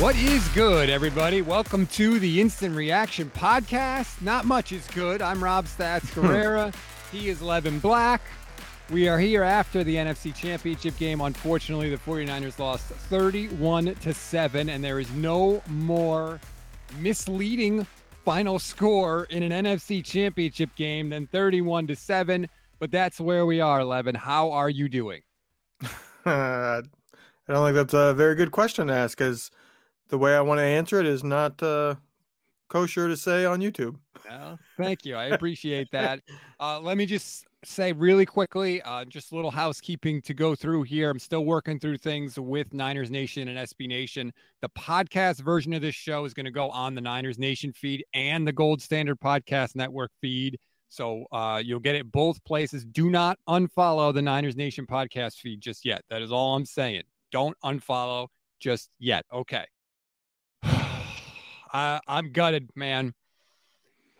What is good, everybody? Welcome to the Instant Reaction Podcast. Not much is good. I'm Rob Stats hmm. Guerrera. he is Levin Black. We are here after the NFC Championship game. Unfortunately, the 49ers lost 31 to 7, and there is no more misleading final score in an NFC Championship game than 31 to 7. But that's where we are, Levin. How are you doing? I don't think that's a very good question to ask because the way I want to answer it is not uh, kosher to say on YouTube. Well, thank you. I appreciate that. Uh, let me just say really quickly, uh, just a little housekeeping to go through here. I'm still working through things with Niners Nation and SB Nation. The podcast version of this show is going to go on the Niners Nation feed and the Gold Standard Podcast Network feed. So uh, you'll get it both places. Do not unfollow the Niners Nation podcast feed just yet. That is all I'm saying. Don't unfollow just yet. Okay. I, I'm gutted, man.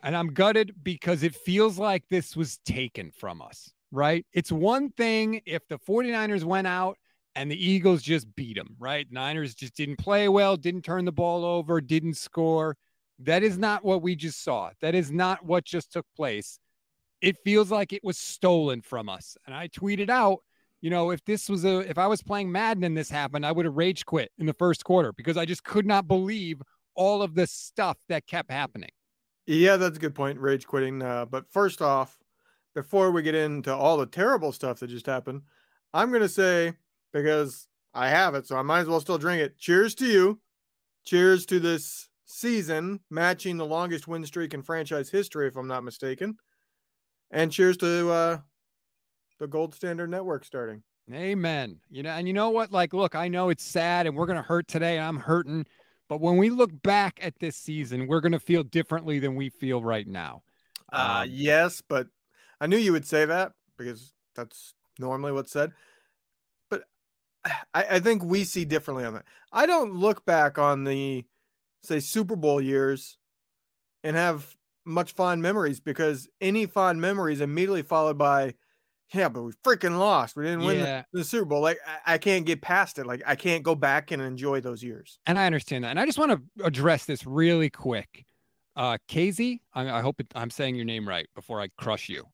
And I'm gutted because it feels like this was taken from us, right? It's one thing if the 49ers went out and the Eagles just beat them, right? Niners just didn't play well, didn't turn the ball over, didn't score. That is not what we just saw. That is not what just took place. It feels like it was stolen from us. And I tweeted out, you know, if this was a, if I was playing Madden and this happened, I would have rage quit in the first quarter because I just could not believe all of the stuff that kept happening. Yeah, that's a good point. Rage quitting. Uh, but first off, before we get into all the terrible stuff that just happened, I'm going to say, because I have it, so I might as well still drink it. Cheers to you. Cheers to this season, matching the longest win streak in franchise history, if I'm not mistaken. And cheers to uh, the Gold Standard Network starting. Amen. You know, and you know what? Like, look, I know it's sad and we're going to hurt today. I'm hurting. But when we look back at this season, we're going to feel differently than we feel right now. Uh, um, yes, but I knew you would say that because that's normally what's said. But I, I think we see differently on that. I don't look back on the, say, Super Bowl years and have much fond memories because any fond memories immediately followed by yeah, but we freaking lost. We didn't win the, the, Super Bowl. Like I, I, can't get past it. Like I can't go back and enjoy those years. And I understand that. And I just want to address this really quick. Uh, Casey, I, I hope it, I'm saying your name right before I crush you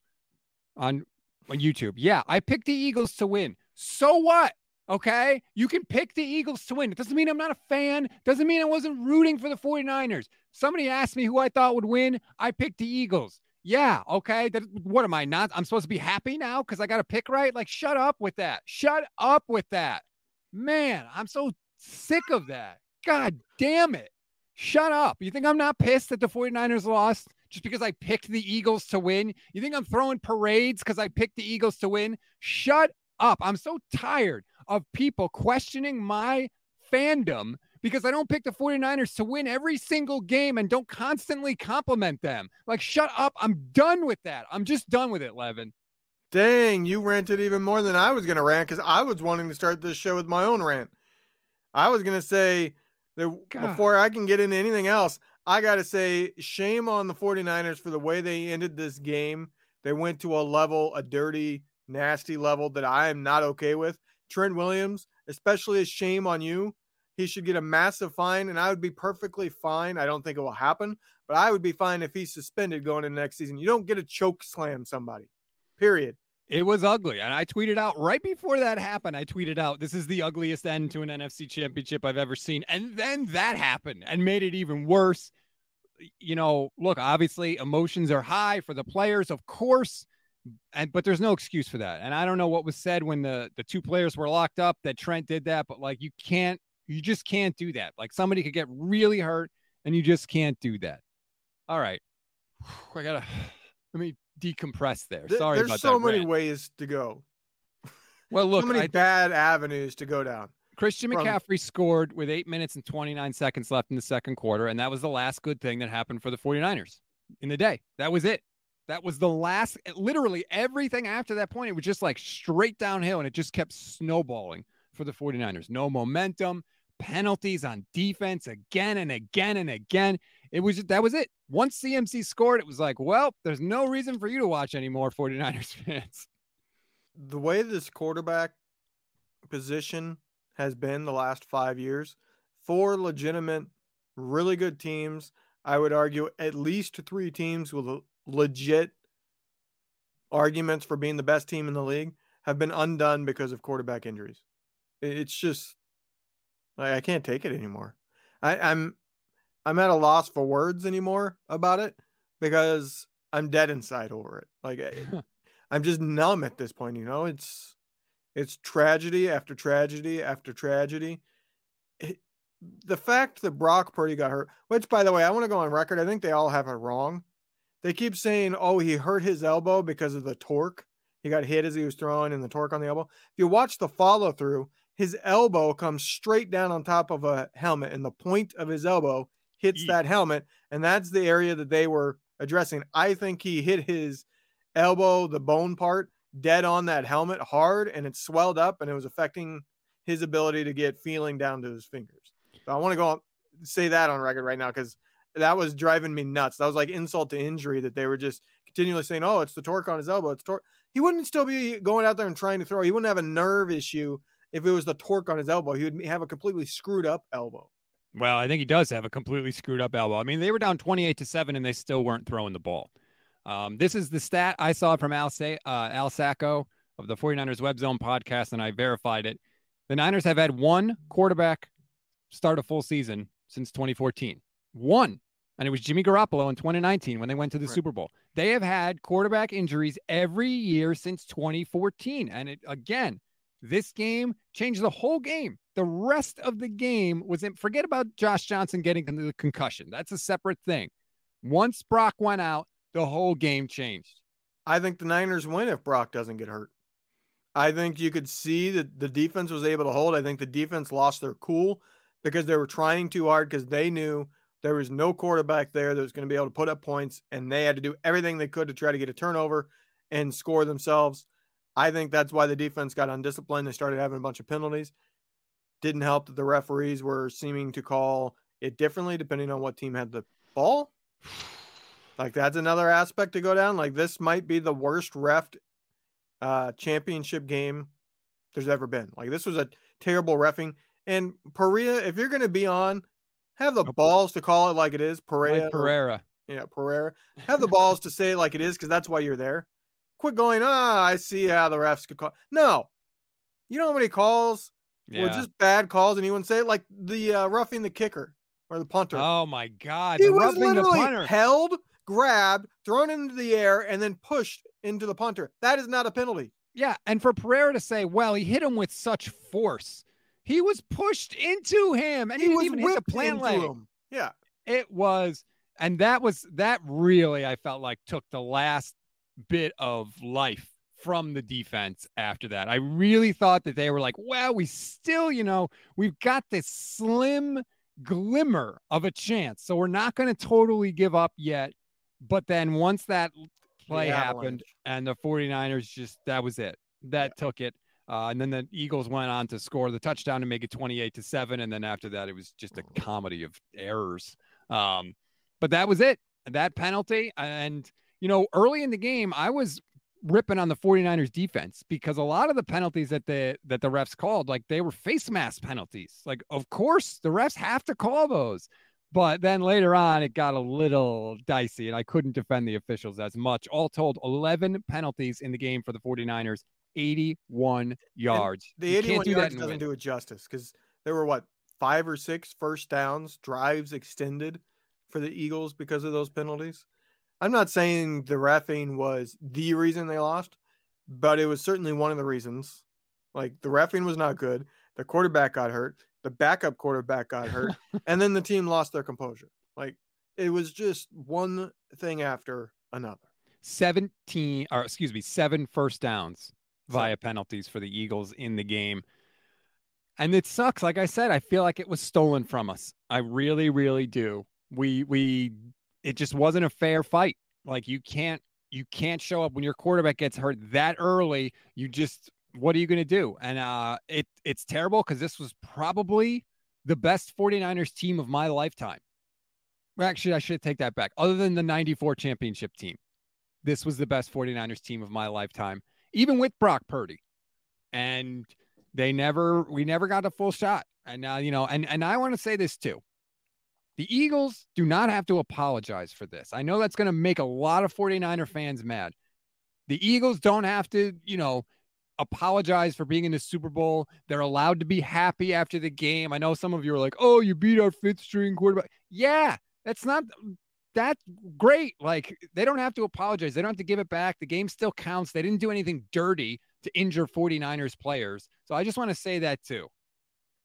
on, on YouTube. Yeah, I picked the Eagles to win. So what? Okay. You can pick the Eagles to win. It doesn't mean I'm not a fan. Doesn't mean I wasn't rooting for the 49ers. Somebody asked me who I thought would win. I picked the Eagles. Yeah, okay. That, what am I not? I'm supposed to be happy now because I got to pick right? Like, shut up with that. Shut up with that. Man, I'm so sick of that. God damn it. Shut up. You think I'm not pissed that the 49ers lost just because I picked the Eagles to win? You think I'm throwing parades because I picked the Eagles to win? Shut up. I'm so tired of people questioning my fandom because I don't pick the 49ers to win every single game and don't constantly compliment them. Like, shut up. I'm done with that. I'm just done with it, Levin. Dang, you ranted even more than I was going to rant because I was wanting to start this show with my own rant. I was going to say that God. before I can get into anything else, I got to say shame on the 49ers for the way they ended this game. They went to a level, a dirty, nasty level that I am not okay with. Trent Williams, especially a shame on you he should get a massive fine, and I would be perfectly fine. I don't think it will happen, but I would be fine if he's suspended going into next season. You don't get a choke slam somebody, period. It was ugly. And I tweeted out right before that happened, I tweeted out, this is the ugliest end to an NFC championship I've ever seen. And then that happened and made it even worse. You know, look, obviously emotions are high for the players, of course. And but there's no excuse for that. And I don't know what was said when the the two players were locked up that Trent did that, but like you can't you just can't do that. Like somebody could get really hurt and you just can't do that. All right. I gotta let me decompress there. Sorry There's about so that many rant. ways to go. Well, look, so many I, bad avenues to go down. Christian McCaffrey scored with eight minutes and 29 seconds left in the second quarter, and that was the last good thing that happened for the 49ers in the day. That was it. That was the last, eh, literally everything after that point. It was just like straight downhill, and it just kept snowballing for the 49ers. No momentum, penalties on defense again and again and again. It was just, that was it. Once CMC scored, it was like, well, there's no reason for you to watch anymore, 49ers fans. The way this quarterback position has been the last five years four legitimate, really good teams. I would argue at least three teams with legit arguments for being the best team in the league have been undone because of quarterback injuries. It's just like I can't take it anymore. I, I'm I'm at a loss for words anymore about it because I'm dead inside over it. Like eh, I'm just numb at this point. You know, it's it's tragedy after tragedy after tragedy. It, the fact that Brock Purdy got hurt, which by the way, I want to go on record. I think they all have it wrong. They keep saying, "Oh, he hurt his elbow because of the torque. He got hit as he was throwing, and the torque on the elbow." If you watch the follow through, his elbow comes straight down on top of a helmet, and the point of his elbow hits that helmet, and that's the area that they were addressing. I think he hit his elbow, the bone part, dead on that helmet hard, and it swelled up, and it was affecting his ability to get feeling down to his fingers. So I want to go on, say that on record right now because that was driving me nuts. That was like insult to injury that they were just continually saying, "Oh, it's the torque on his elbow. It's torque." He wouldn't still be going out there and trying to throw. He wouldn't have a nerve issue if it was the torque on his elbow. He would have a completely screwed up elbow. Well, I think he does have a completely screwed up elbow. I mean, they were down 28 to 7 and they still weren't throwing the ball. Um, this is the stat I saw from Al, Sa- uh, Al Sacco of the 49ers Web Zone podcast, and I verified it. The Niners have had one quarterback start a full season since 2014. One. And it was Jimmy Garoppolo in 2019 when they went to the right. Super Bowl. They have had quarterback injuries every year since 2014. And it, again, this game changed the whole game. The rest of the game was in, forget about Josh Johnson getting the concussion. That's a separate thing. Once Brock went out, the whole game changed. I think the Niners win if Brock doesn't get hurt. I think you could see that the defense was able to hold. I think the defense lost their cool because they were trying too hard because they knew there was no quarterback there that was going to be able to put up points, and they had to do everything they could to try to get a turnover and score themselves. I think that's why the defense got undisciplined. They started having a bunch of penalties. Didn't help that the referees were seeming to call it differently depending on what team had the ball. Like that's another aspect to go down. Like this might be the worst ref uh, championship game there's ever been. Like this was a terrible refing. And Perea, if you're going to be on, have the balls to call it like it is. Perea, Mike Pereira. Yeah, Pereira. Have the balls to say it like it is because that's why you're there. Quit going. Ah, I see how the refs could call. No, you know how many calls yeah. were just bad calls, and you wouldn't say it like the uh, roughing the kicker or the punter. Oh my god, he was literally held, grabbed, thrown into the air, and then pushed into the punter. That is not a penalty. Yeah, and for Pereira to say, "Well, he hit him with such force," he was pushed into him, and he, he didn't even hit the plant leg. Him. Yeah, it was, and that was that really I felt like took the last bit of life from the defense after that. I really thought that they were like, well, we still, you know, we've got this slim glimmer of a chance. So we're not going to totally give up yet. But then once that play happened and the 49ers just, that was it. That yeah. took it. Uh, and then the Eagles went on to score the touchdown to make it 28 to 7. And then after that, it was just a comedy of errors. Um, but that was it. That penalty. And, you know, early in the game, I was ripping on the 49ers defense because a lot of the penalties that the that the refs called like they were face mask penalties. Like of course the refs have to call those. But then later on it got a little dicey and i couldn't defend the officials as much. All told 11 penalties in the game for the 49ers 81 yards. and the 81 do yards doesn't do it justice because there were what five or six first downs drives extended for the eagles because of those penalties I'm not saying the refing was the reason they lost, but it was certainly one of the reasons. Like the refing was not good. The quarterback got hurt. The backup quarterback got hurt, and then the team lost their composure. Like it was just one thing after another. 17 or excuse me, seven first downs via penalties for the Eagles in the game. And it sucks. Like I said, I feel like it was stolen from us. I really, really do. We we it just wasn't a fair fight. Like you can't you can't show up when your quarterback gets hurt that early. You just what are you going to do? And uh it it's terrible cuz this was probably the best 49ers team of my lifetime. Actually, I should take that back. Other than the 94 championship team. This was the best 49ers team of my lifetime, even with Brock Purdy. And they never we never got a full shot. And now, you know, and and I want to say this too. The Eagles do not have to apologize for this. I know that's going to make a lot of 49er fans mad. The Eagles don't have to, you know, apologize for being in the Super Bowl. They're allowed to be happy after the game. I know some of you are like, "Oh, you beat our fifth string quarterback." Yeah, that's not that's great. Like they don't have to apologize. They don't have to give it back. The game still counts. They didn't do anything dirty to injure 49ers players. So I just want to say that too.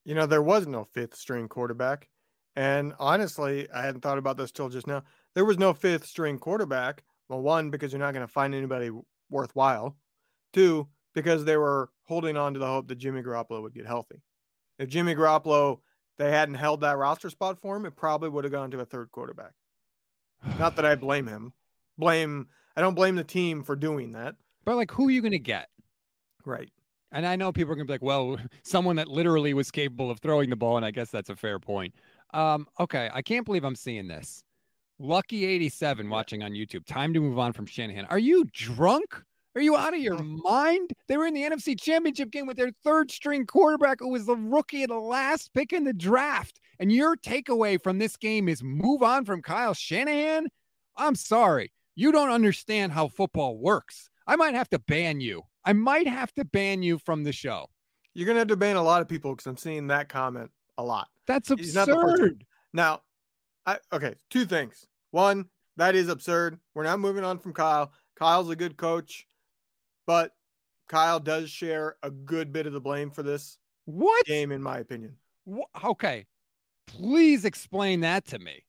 You know, there was no fifth string quarterback. And honestly, I hadn't thought about this till just now. There was no fifth string quarterback. Well, one, because you're not going to find anybody worthwhile. Two, because they were holding on to the hope that Jimmy Garoppolo would get healthy. If Jimmy Garoppolo, they hadn't held that roster spot for him, it probably would have gone to a third quarterback. Not that I blame him. Blame I don't blame the team for doing that. But like who are you going to get? Right. And I know people are going to be like, well, someone that literally was capable of throwing the ball and I guess that's a fair point. Um okay, I can't believe I'm seeing this. Lucky 87 watching on YouTube. Time to move on from Shanahan. Are you drunk? Are you out of your mind? They were in the NFC Championship game with their third string quarterback who was the rookie of the last pick in the draft. And your takeaway from this game is move on from Kyle Shanahan? I'm sorry. You don't understand how football works. I might have to ban you. I might have to ban you from the show. You're going to have to ban a lot of people because I'm seeing that comment a lot. That's absurd. Now, I, okay, two things. One, that is absurd. We're not moving on from Kyle. Kyle's a good coach. But Kyle does share a good bit of the blame for this what game, in my opinion. Okay, please explain that to me.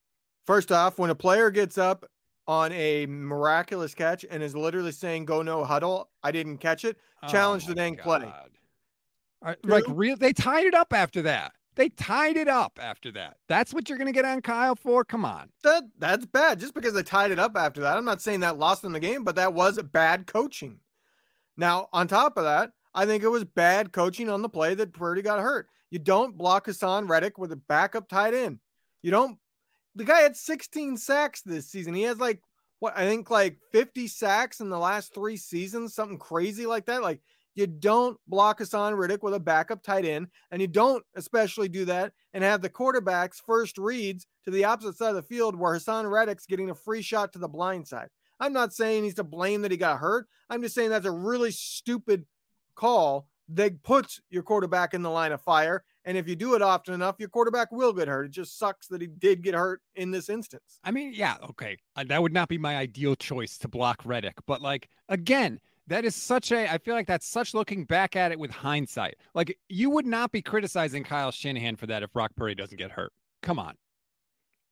First off, when a player gets up on a miraculous catch and is literally saying "Go no huddle," I didn't catch it. Oh Challenge oh the dang God. play. Right, like real, they tied it up after that. They tied it up after that. That's what you're going to get on Kyle for. Come on. That that's bad. Just because they tied it up after that, I'm not saying that lost them the game, but that was bad coaching. Now, on top of that, I think it was bad coaching on the play that Purdy got hurt. You don't block Haason Reddick with a backup tight end. You don't. The guy had 16 sacks this season. He has like what I think like 50 sacks in the last three seasons, something crazy like that. Like you don't block Haason Reddick with a backup tight end, and you don't especially do that and have the quarterback's first reads to the opposite side of the field where Haason Reddick's getting a free shot to the blind side. I'm not saying he's to blame that he got hurt. I'm just saying that's a really stupid call that puts your quarterback in the line of fire. And if you do it often enough, your quarterback will get hurt. It just sucks that he did get hurt in this instance. I mean, yeah, okay. Uh, that would not be my ideal choice to block Reddick. But like, again, that is such a, I feel like that's such looking back at it with hindsight. Like, you would not be criticizing Kyle Shanahan for that if Brock Purdy doesn't get hurt. Come on.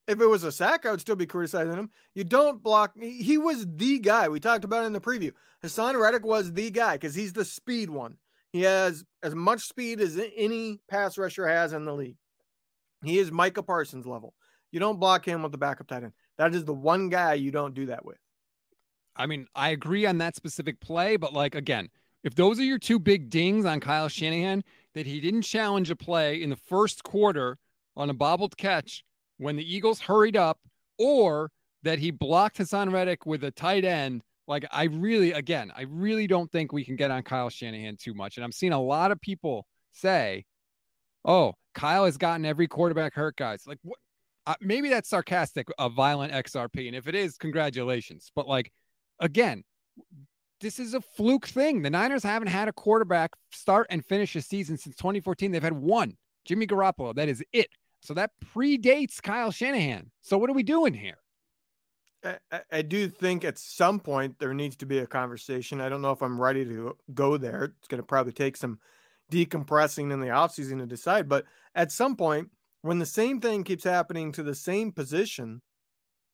If it was a sack, I would still be criticizing him. You don't block. He was the guy. We talked about in the preview. Haason Reddick was the guy because he's the speed one. He has as much speed as any pass rusher has in the league. He is Micah Parsons level. You don't block him with the backup tight end. That is the one guy you don't do that with. I mean, I agree on that specific play, but like again, if those are your two big dings on Kyle Shanahan, that he didn't challenge a play in the first quarter on a bobbled catch when the Eagles hurried up or that he blocked Haason Reddick with a tight end. Like, I really, again, I really don't think we can get on Kyle Shanahan too much. And I'm seeing a lot of people say, oh, Kyle has gotten every quarterback hurt, guys. Like, what? Uh, maybe that's sarcastic, a violent XRP. And if it is, congratulations. But like, again, this is a fluke thing. The Niners haven't had a quarterback start and finish a season since 2014. They've had one, Jimmy Garoppolo. That is it. So that predates Kyle Shanahan. So what are we doing here? I, I, do think at some point there needs to be a conversation. I don't know if I'm ready to go there. It's going to probably take some decompressing in the offseason to decide. But at some point, when the same thing keeps happening to the same position,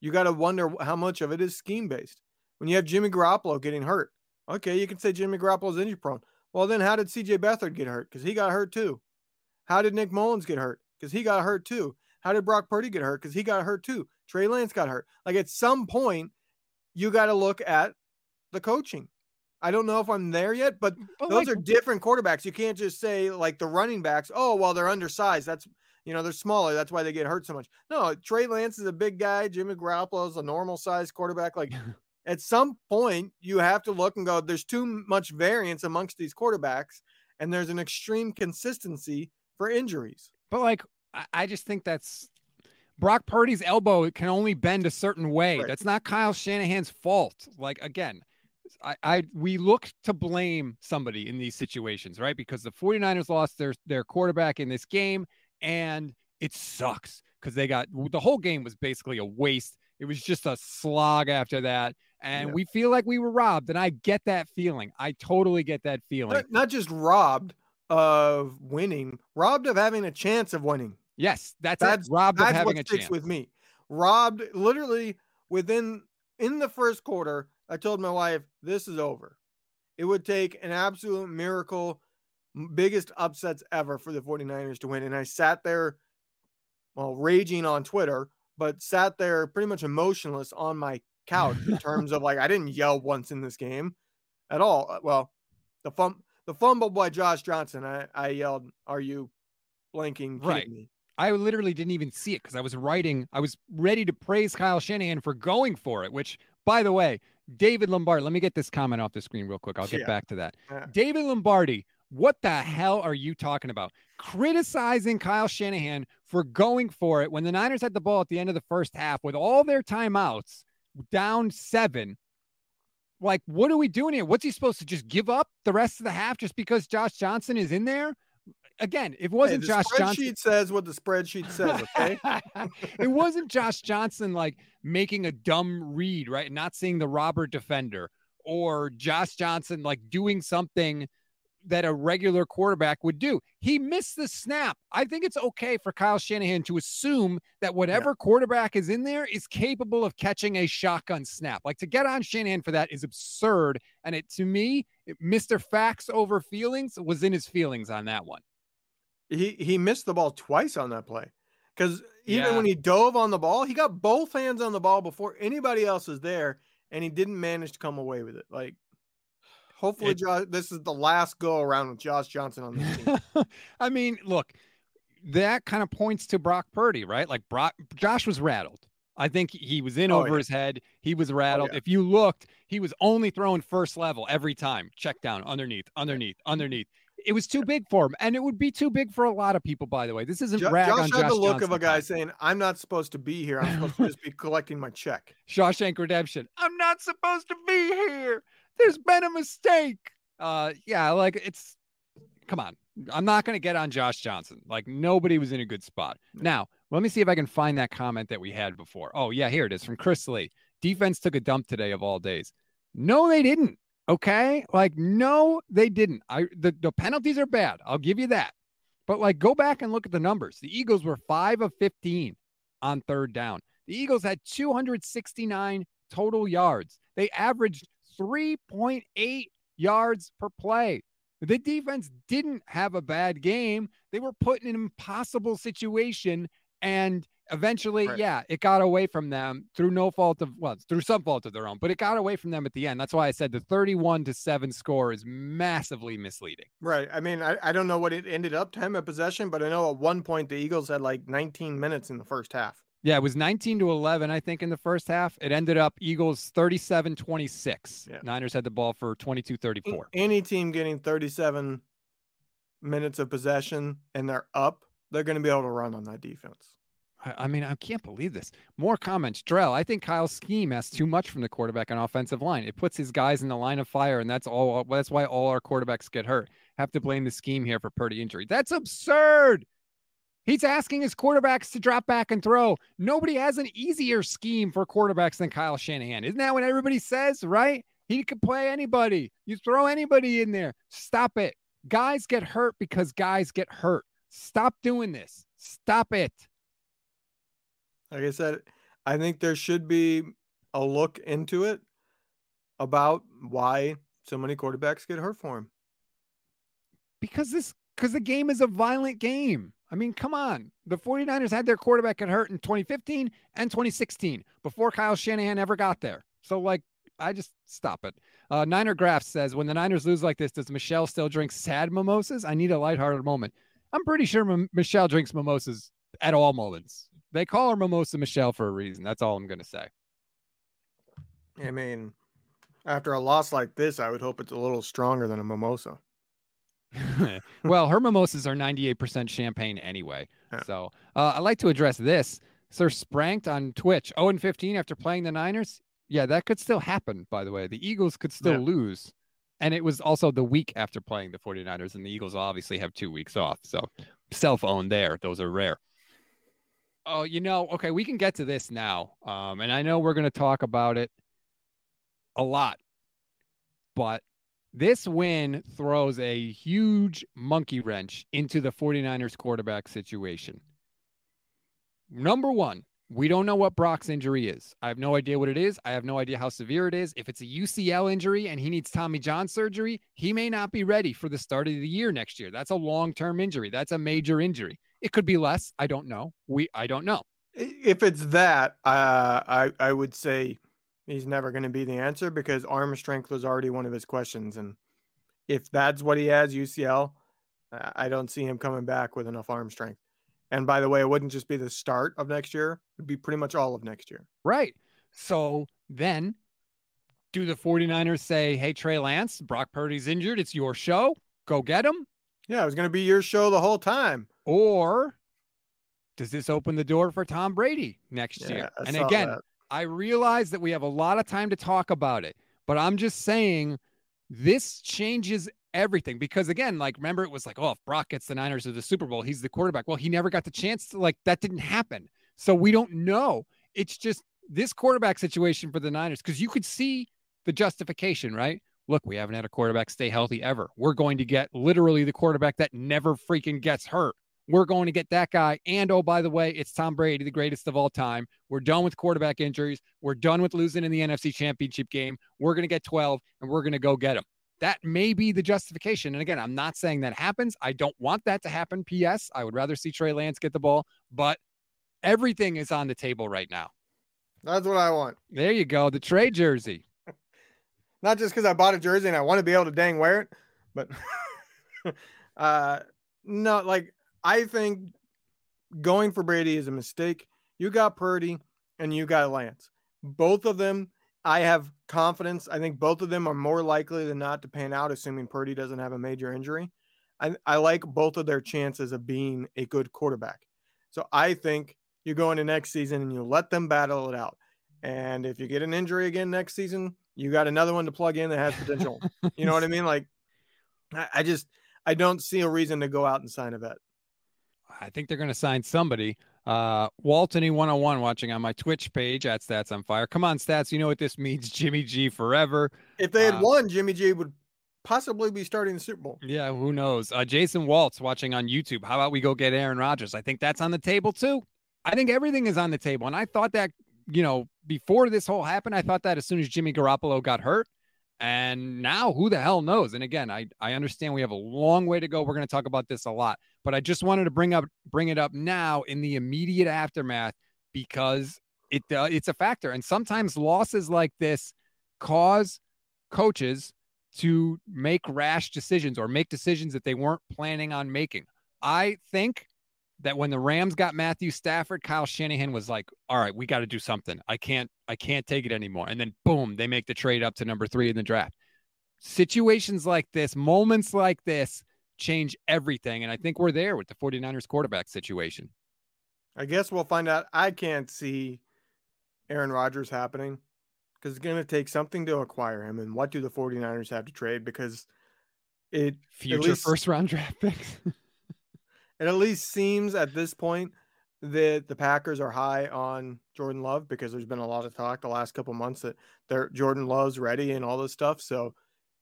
you got to wonder how much of it is scheme based. When you have Jimmy Garoppolo getting hurt, okay, you can say Jimmy Garoppolo's injury prone. Well, then how did CJ Beathard get hurt? Because he got hurt too. How did Nick Mullens get hurt? because he got hurt too. How did Brock Purdy get hurt? Because he got hurt too. Trey Lance got hurt. Like at some point, you got to look at the coaching. I don't know if I'm there yet, but, but those like, are different quarterbacks. You can't just say like the running backs, oh, well, they're undersized. That's you know, they're smaller. That's why they get hurt so much. No, Trey Lance is a big guy. Jimmy Garoppolo is a normal sized quarterback. Like at some point, you have to look and go, there's too much variance amongst these quarterbacks, and there's an extreme consistency for injuries. But like, I, just think that's Brock Purdy's elbow can only bend a certain way. Right. That's not Kyle Shanahan's fault. Like again, I, I we look to blame somebody in these situations, right? Because the 49ers lost their their quarterback in this game and it sucks because they got the whole game was basically a waste. It was just a slog after that. And yeah. we feel like we were robbed. And I get that feeling. I totally get that feeling. Not, not just robbed of winning, robbed of having a chance of winning. Yes, that's, that's it. Robbed that's of having what a sticks chance. with me. Robbed literally within in the first quarter. I told my wife, this is over. It would take an absolute miracle, biggest upsets ever for the 49ers to win. And I sat there, well, raging on Twitter, but sat there pretty much emotionless on my couch in terms of like, I didn't yell once in this game at all. Uh, well, the fum- the fumble by Josh Johnson, I, I yelled, Are you blanking? Right. Me? I literally didn't even see it because I was writing. I was ready to praise Kyle Shanahan for going for it, which, by the way, David Lombardi, let me get this comment off the screen real quick. I'll get yeah. back to that. Yeah. David Lombardi, what the hell are you talking about? Criticizing Kyle Shanahan for going for it when the Niners had the ball at the end of the first half with all their timeouts down seven. Like, what are we doing here? What's he supposed to just give up the rest of the half just because Josh Johnson is in there? again, it wasn't hey, Josh Johnson. Spreadsheet says what the spreadsheet says. Okay, it wasn't Josh Johnson like making a dumb read, right? Not seeing the robber defender, or Josh Johnson like doing something that a regular quarterback would do. He missed the snap. I think it's okay for Kyle Shanahan to assume that whatever yeah. quarterback is in there is capable of catching a shotgun snap. Like to get on Shanahan for that is absurd. And it to me, it, Mr. Facts over feelings was in his feelings on that one. He he missed the ball twice on that play. Because even yeah. when he dove on the ball, he got both hands on the ball before anybody else was there, and he didn't manage to come away with it. Like, hopefully, it, Josh, this is the last go around with Josh Johnson on this team. I mean, look, that kind of points to Brock Purdy, right? Like, Brock, Josh was rattled. I think he was in oh, over yeah. his head. He was rattled. Oh, yeah. If you looked, he was only throwing first level every time. Check down, underneath, underneath, underneath. It was too big for him, and it would be too big for a lot of people. By the way, this isn't jo- rag Josh on Josh had the look Johnson of a guy saying, "I'm not supposed to be here. I'm supposed to just be collecting my check." Shawshank Redemption. I'm not supposed to be here. There's been a mistake. Uh, yeah, like it's. Come on, I'm not going to get on Josh Johnson. Like nobody was in a good spot. Now, let me see if I can find that comment that we had before. Oh yeah, here it is from Chris Lee. Defense took a dump today of all days. No, they didn't. Okay. Like, no, they didn't. I the, the penalties are bad. I'll give you that. But like go back and look at the numbers. The Eagles were five of 15 on third down. The Eagles had 269 total yards. They averaged 3.8 yards per play. The defense didn't have a bad game. They were put in an impossible situation and eventually, right. yeah, it got away from them through no fault of well, through some fault of their own, but it got away from them at the end. That's why I said the 31 to 7 score is massively misleading. Right. I mean, I, I don't know what it ended up time of possession, but I know at one point the Eagles had like 19 minutes in the first half. Yeah, it was 19 to 11, I think, in the first half. It ended up Eagles 37 26. Yeah. Niners had the ball for 22 34. Any team getting 37 minutes of possession and they're up, they're going to be able to run on that defense. I, mean, I can't believe this. More comments. Drell, I think Kyle's scheme asks too much from the quarterback on offensive line. It puts his guys in the line of fire, and that's all. That's why all our quarterbacks get hurt. Have to blame the scheme here for Purdy injury. That's absurd. He's asking his quarterbacks to drop back and throw. Nobody has an easier scheme for quarterbacks than Kyle Shanahan. Isn't that what everybody says, right? He could play anybody. You throw anybody in there. Stop it. Guys get hurt because guys get hurt. Stop doing this. Stop it. Like I said, I think there should be a look into it about why so many quarterbacks get hurt for him. Because this because the game is a violent game. I mean, come on. The 49ers had their quarterback get hurt in 2015 and 2016 before Kyle Shanahan ever got there. So, like, I just stop it. Uh, Niner says, when the Niners lose like this, does Michelle still drink sad mimosas? I need a lighthearted moment. I'm pretty sure M- Michelle drinks mimosas at all moments. They call her Mimosa Michelle for a reason. That's all I'm going to say. I mean, after a loss like this, I would hope it's a little stronger than a mimosa. well, her mimosas are 98% champagne anyway. So uh, I'd like to address this. Sir Spranked on Twitch, 0 and 15 after playing the Niners. Yeah, that could still happen, by the way. The Eagles could still Yeah. lose. And it was also the week after playing the 49ers, and the Eagles obviously have two weeks off. So self owned there. Those are rare. Oh, you know, okay, we can get to this now. Um, and I know we're going to talk about it a lot, but this win throws a huge monkey wrench into the 49ers quarterback situation. Number one, we don't know what Brock's injury is. I have no idea what it is. I have no idea how severe it is. If it's a UCL injury and he needs Tommy John surgery, he may not be ready for the start of the year next year. That's a long-term injury. That's a major injury. It could be less. I don't know. We I don't know. If it's that, uh, I I would say he's never going to be the answer because arm strength was already one of his questions, and if that's what he has, UCL, I don't see him coming back with enough arm strength. And by the way, it wouldn't just be the start of next year; it'd be pretty much all of next year. Right. So then do the 49ers say, "Hey Trey Lance, Brock Purdy's injured. It's your show. Go get him." Yeah, it was going to be your show the whole time. Or does this open the door for Tom Brady next Yeah, year? I And again, that. I realize that we have a lot of time to talk about it, but I'm just saying this changes everything because again, like remember it was like, oh, if Brock gets the Niners to the Super Bowl, he's the quarterback. Well, he never got the chance to like that didn't happen. So we don't know. It's just this quarterback situation for the Niners because you could see the justification, right? Look, we haven't had a quarterback stay healthy ever. We're going to get literally the quarterback that never freaking gets hurt. We're going to get that guy. And oh, by the way, it's Tom Brady, the greatest of all time. We're done with quarterback injuries. We're done with losing in the NFC championship game. We're going to get 12 and we're going to go get him. That may be the justification. And again, I'm not saying that happens. I don't want that to happen. P.S. I would rather see Trey Lance get the ball, but everything is on the table right now. That's what I want. There you go. The Trey jersey. Not just because I bought a jersey and I want to be able to dang wear it, but uh no, like I think going for Brady is a mistake. You got Purdy and you got Lance. Both of them, I have confidence. I think both of them are more likely than not to pan out, assuming Purdy doesn't have a major injury. I, I like both of their chances of being a good quarterback. So I think you go into next season and you let them battle it out. And if you get an injury again next season, you got another one to plug in that has potential. you know what I mean? Like, I, I just I don't see a reason to go out and sign a vet. I think they're going to sign somebody. Uh, Waltony 101 watching on my Twitch page at Stats on Fire. Come on, Stats. You know what this means. Jimmy G forever. If they had Uh, won, Jimmy G would possibly be starting the Super Bowl. Yeah, who knows? Uh, Jason Waltz watching on YouTube. How about we go get Aaron Rodgers? I think that's on the table too. I think everything is on the table. And I thought that, you know, before this whole happened, I thought that as soon as Jimmy Garoppolo got hurt. And now who the hell knows? And again, I, I understand we have a long way to go. We're going to talk about this a lot, but I just wanted to bring up bring it up now in the immediate aftermath because it uh, it's a factor. And sometimes losses like this cause coaches to make rash decisions or make decisions that they weren't planning on making. I think that when the Rams got Matthew Stafford, Kyle Shanahan was like, "All right, we got to do something. I can't I can't take it anymore." And then boom, they make the trade up to number 3 in the draft. Situations like this, moments like this change everything and I think we're there with the 49ers quarterback situation. I guess we'll find out. I can't see Aaron Rodgers happening because it's going to take something to acquire him. And what do the 49ers have to trade? Because it Future least- first round draft picks. it at least seems at this point that the Packers are high on Jordan Love because there's been a lot of talk the last couple months that they're Jordan Love's ready and all this stuff. So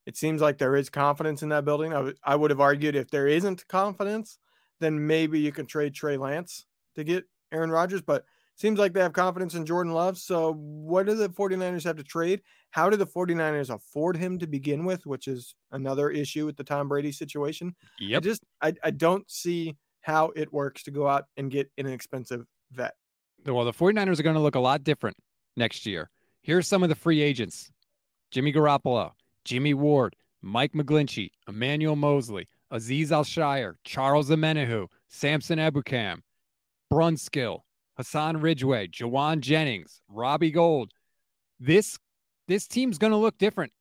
it seems like there is confidence in that building. I would have argued if there isn't confidence, then maybe you can trade Trey Lance to get Aaron Rodgers, but seems like they have confidence in Jordan Love. So what do the 49ers have to trade? How do the 49ers afford him to begin with, which is another issue with the Tom Brady situation? I yep. just I, I don't see how it works to go out and get an expensive vet. Well, the 49ers are going to look a lot different next year. Here's some of the free agents Jimmy Garoppolo, Jimmy Ward, Mike McGlinchey, Emmanuel Moseley, Aziz Al Shire, Charles Omenihu, Samson Ebukam, Brunskill, Hassan Ridgeway, Jauan Jennings, Robbie Gould. This this team's going to look different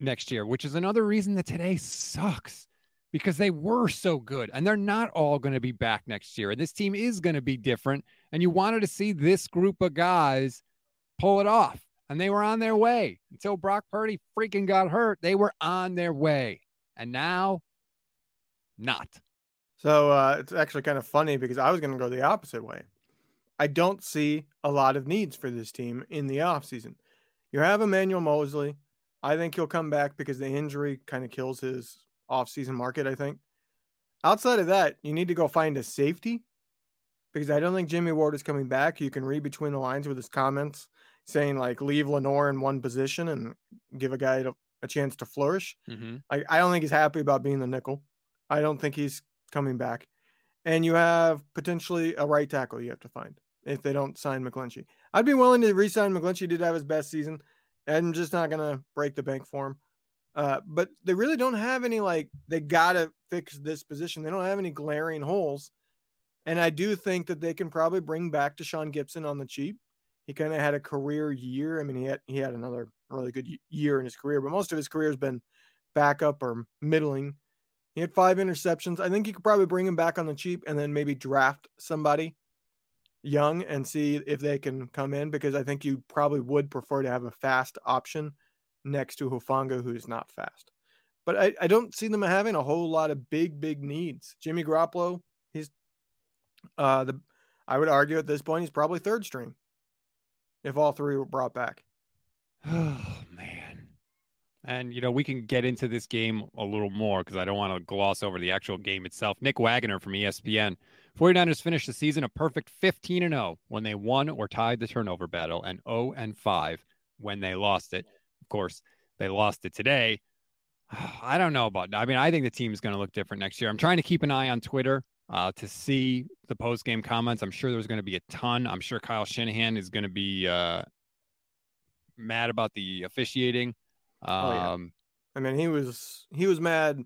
next year, which is another reason that today sucks because they were so good and they're not all going to be back next year. And this team is going to be different. And you wanted to see this group of guys pull it off. And they were on their way until Brock Purdy freaking got hurt. They were on their way. And now, not. So uh, it's actually kind of funny because I was going to go the opposite way. I don't see a lot of needs for this team in the offseason. You have Emmanuel Moseley. I think he'll come back because the injury kind of kills his offseason market, I think. Outside of that, you need to go find a safety because I don't think Jimmy Ward is coming back. You can read between the lines with his comments saying, like, leave Lenoir in one position and give a guy a chance to flourish. Mm-hmm. I, I don't think he's happy about being the nickel. I don't think he's coming back. And you have potentially a right tackle you have to find if they don't sign McGlinchey. I'd be willing to re-sign McGlinchey. Did have his best season. I'm just not gonna break the bank for him. Uh, but they really don't have any like they gotta fix this position. They don't have any glaring holes. And I do think that they can probably bring back Tashaun Gipson on the cheap. He kind of had a career year. I mean, he had he had another really good year in his career, but most of his career has been backup or middling. He had five interceptions. I think you could probably bring him back on the cheap and then maybe draft somebody young and see if they can come in because I think you probably would prefer to have a fast option next to Hufanga, who's not fast. But I, I don't see them having a whole lot of big, big needs. Jimmy Garoppolo, he's uh the I would argue at this point he's probably third string if all three were brought back. Oh man. And you know, we can get into this game a little more because I don't want to gloss over the actual game itself. Nick Wagoner from ESPN 49ers finished the season a perfect 15 and 0 when they won or tied the turnover battle and 0 and 5 when they lost it. Of course, they lost it today. I don't know about I mean, I think the team is going to look different next year. I'm trying to keep an eye on Twitter uh, to see the post game comments. I'm sure there's going to be a ton. I'm sure Kyle Shanahan is going to be uh, mad about the officiating. Um, oh, yeah. Um, I mean, he was he was mad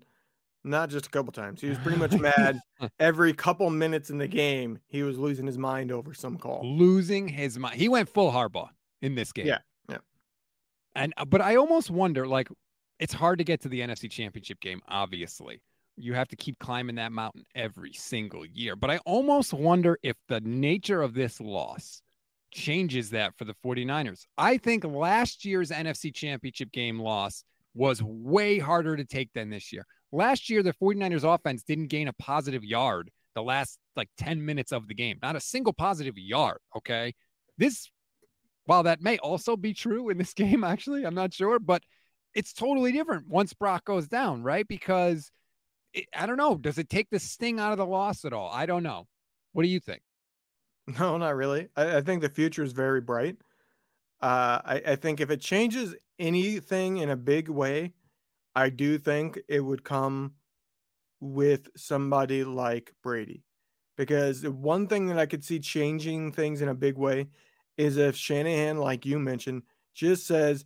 not just a couple times. He was pretty much mad every couple minutes in the game. He was losing his mind over some call. Losing his mind. He went full Harbaugh in this game. Yeah, yeah. And uh, but I almost wonder, like, it's hard to get to the NFC Championship game. Obviously, you have to keep climbing that mountain every single year. But I almost wonder if the nature of this loss changes that for the 49ers. I think last year's NFC Championship game loss was way harder to take than this year. Last year, the 49ers offense didn't gain a positive yard the last like 10 minutes of the game, not a single positive yard. Okay. This, while that may also be true in this game, actually, I'm not sure, but it's totally different once Brock goes down, right? Because it, I don't know. Does it take the sting out of the loss at all? I don't know. What do you think? No, not really. I, I think the future is very bright. Uh, I, I think if it changes anything in a big way, I do think it would come with somebody like Brady. Because one thing that I could see changing things in a big way is if Shanahan, like you mentioned, just says,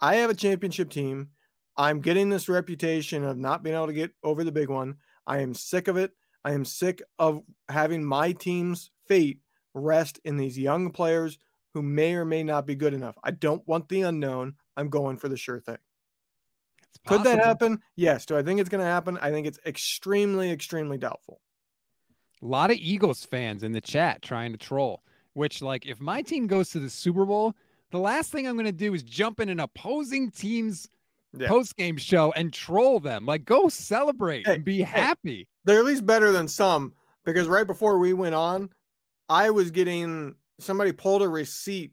I have a championship team. I'm getting this reputation of not being able to get over the big one. I am sick of it. I am sick of having my team's fate rest in these young players who may or may not be good enough. I don't want the unknown. I'm going for the sure thing. Could that happen? Yes. Do I think it's going to happen? I think it's extremely, extremely doubtful. A lot of Eagles fans in the chat trying to troll, which, like, if my team goes to the Super Bowl, the last thing I'm going to do is jump in an opposing team's yeah. post game show and troll them. Like, go celebrate hey, and be happy. They're at least better than some because right before we went on, I was getting somebody pulled a receipt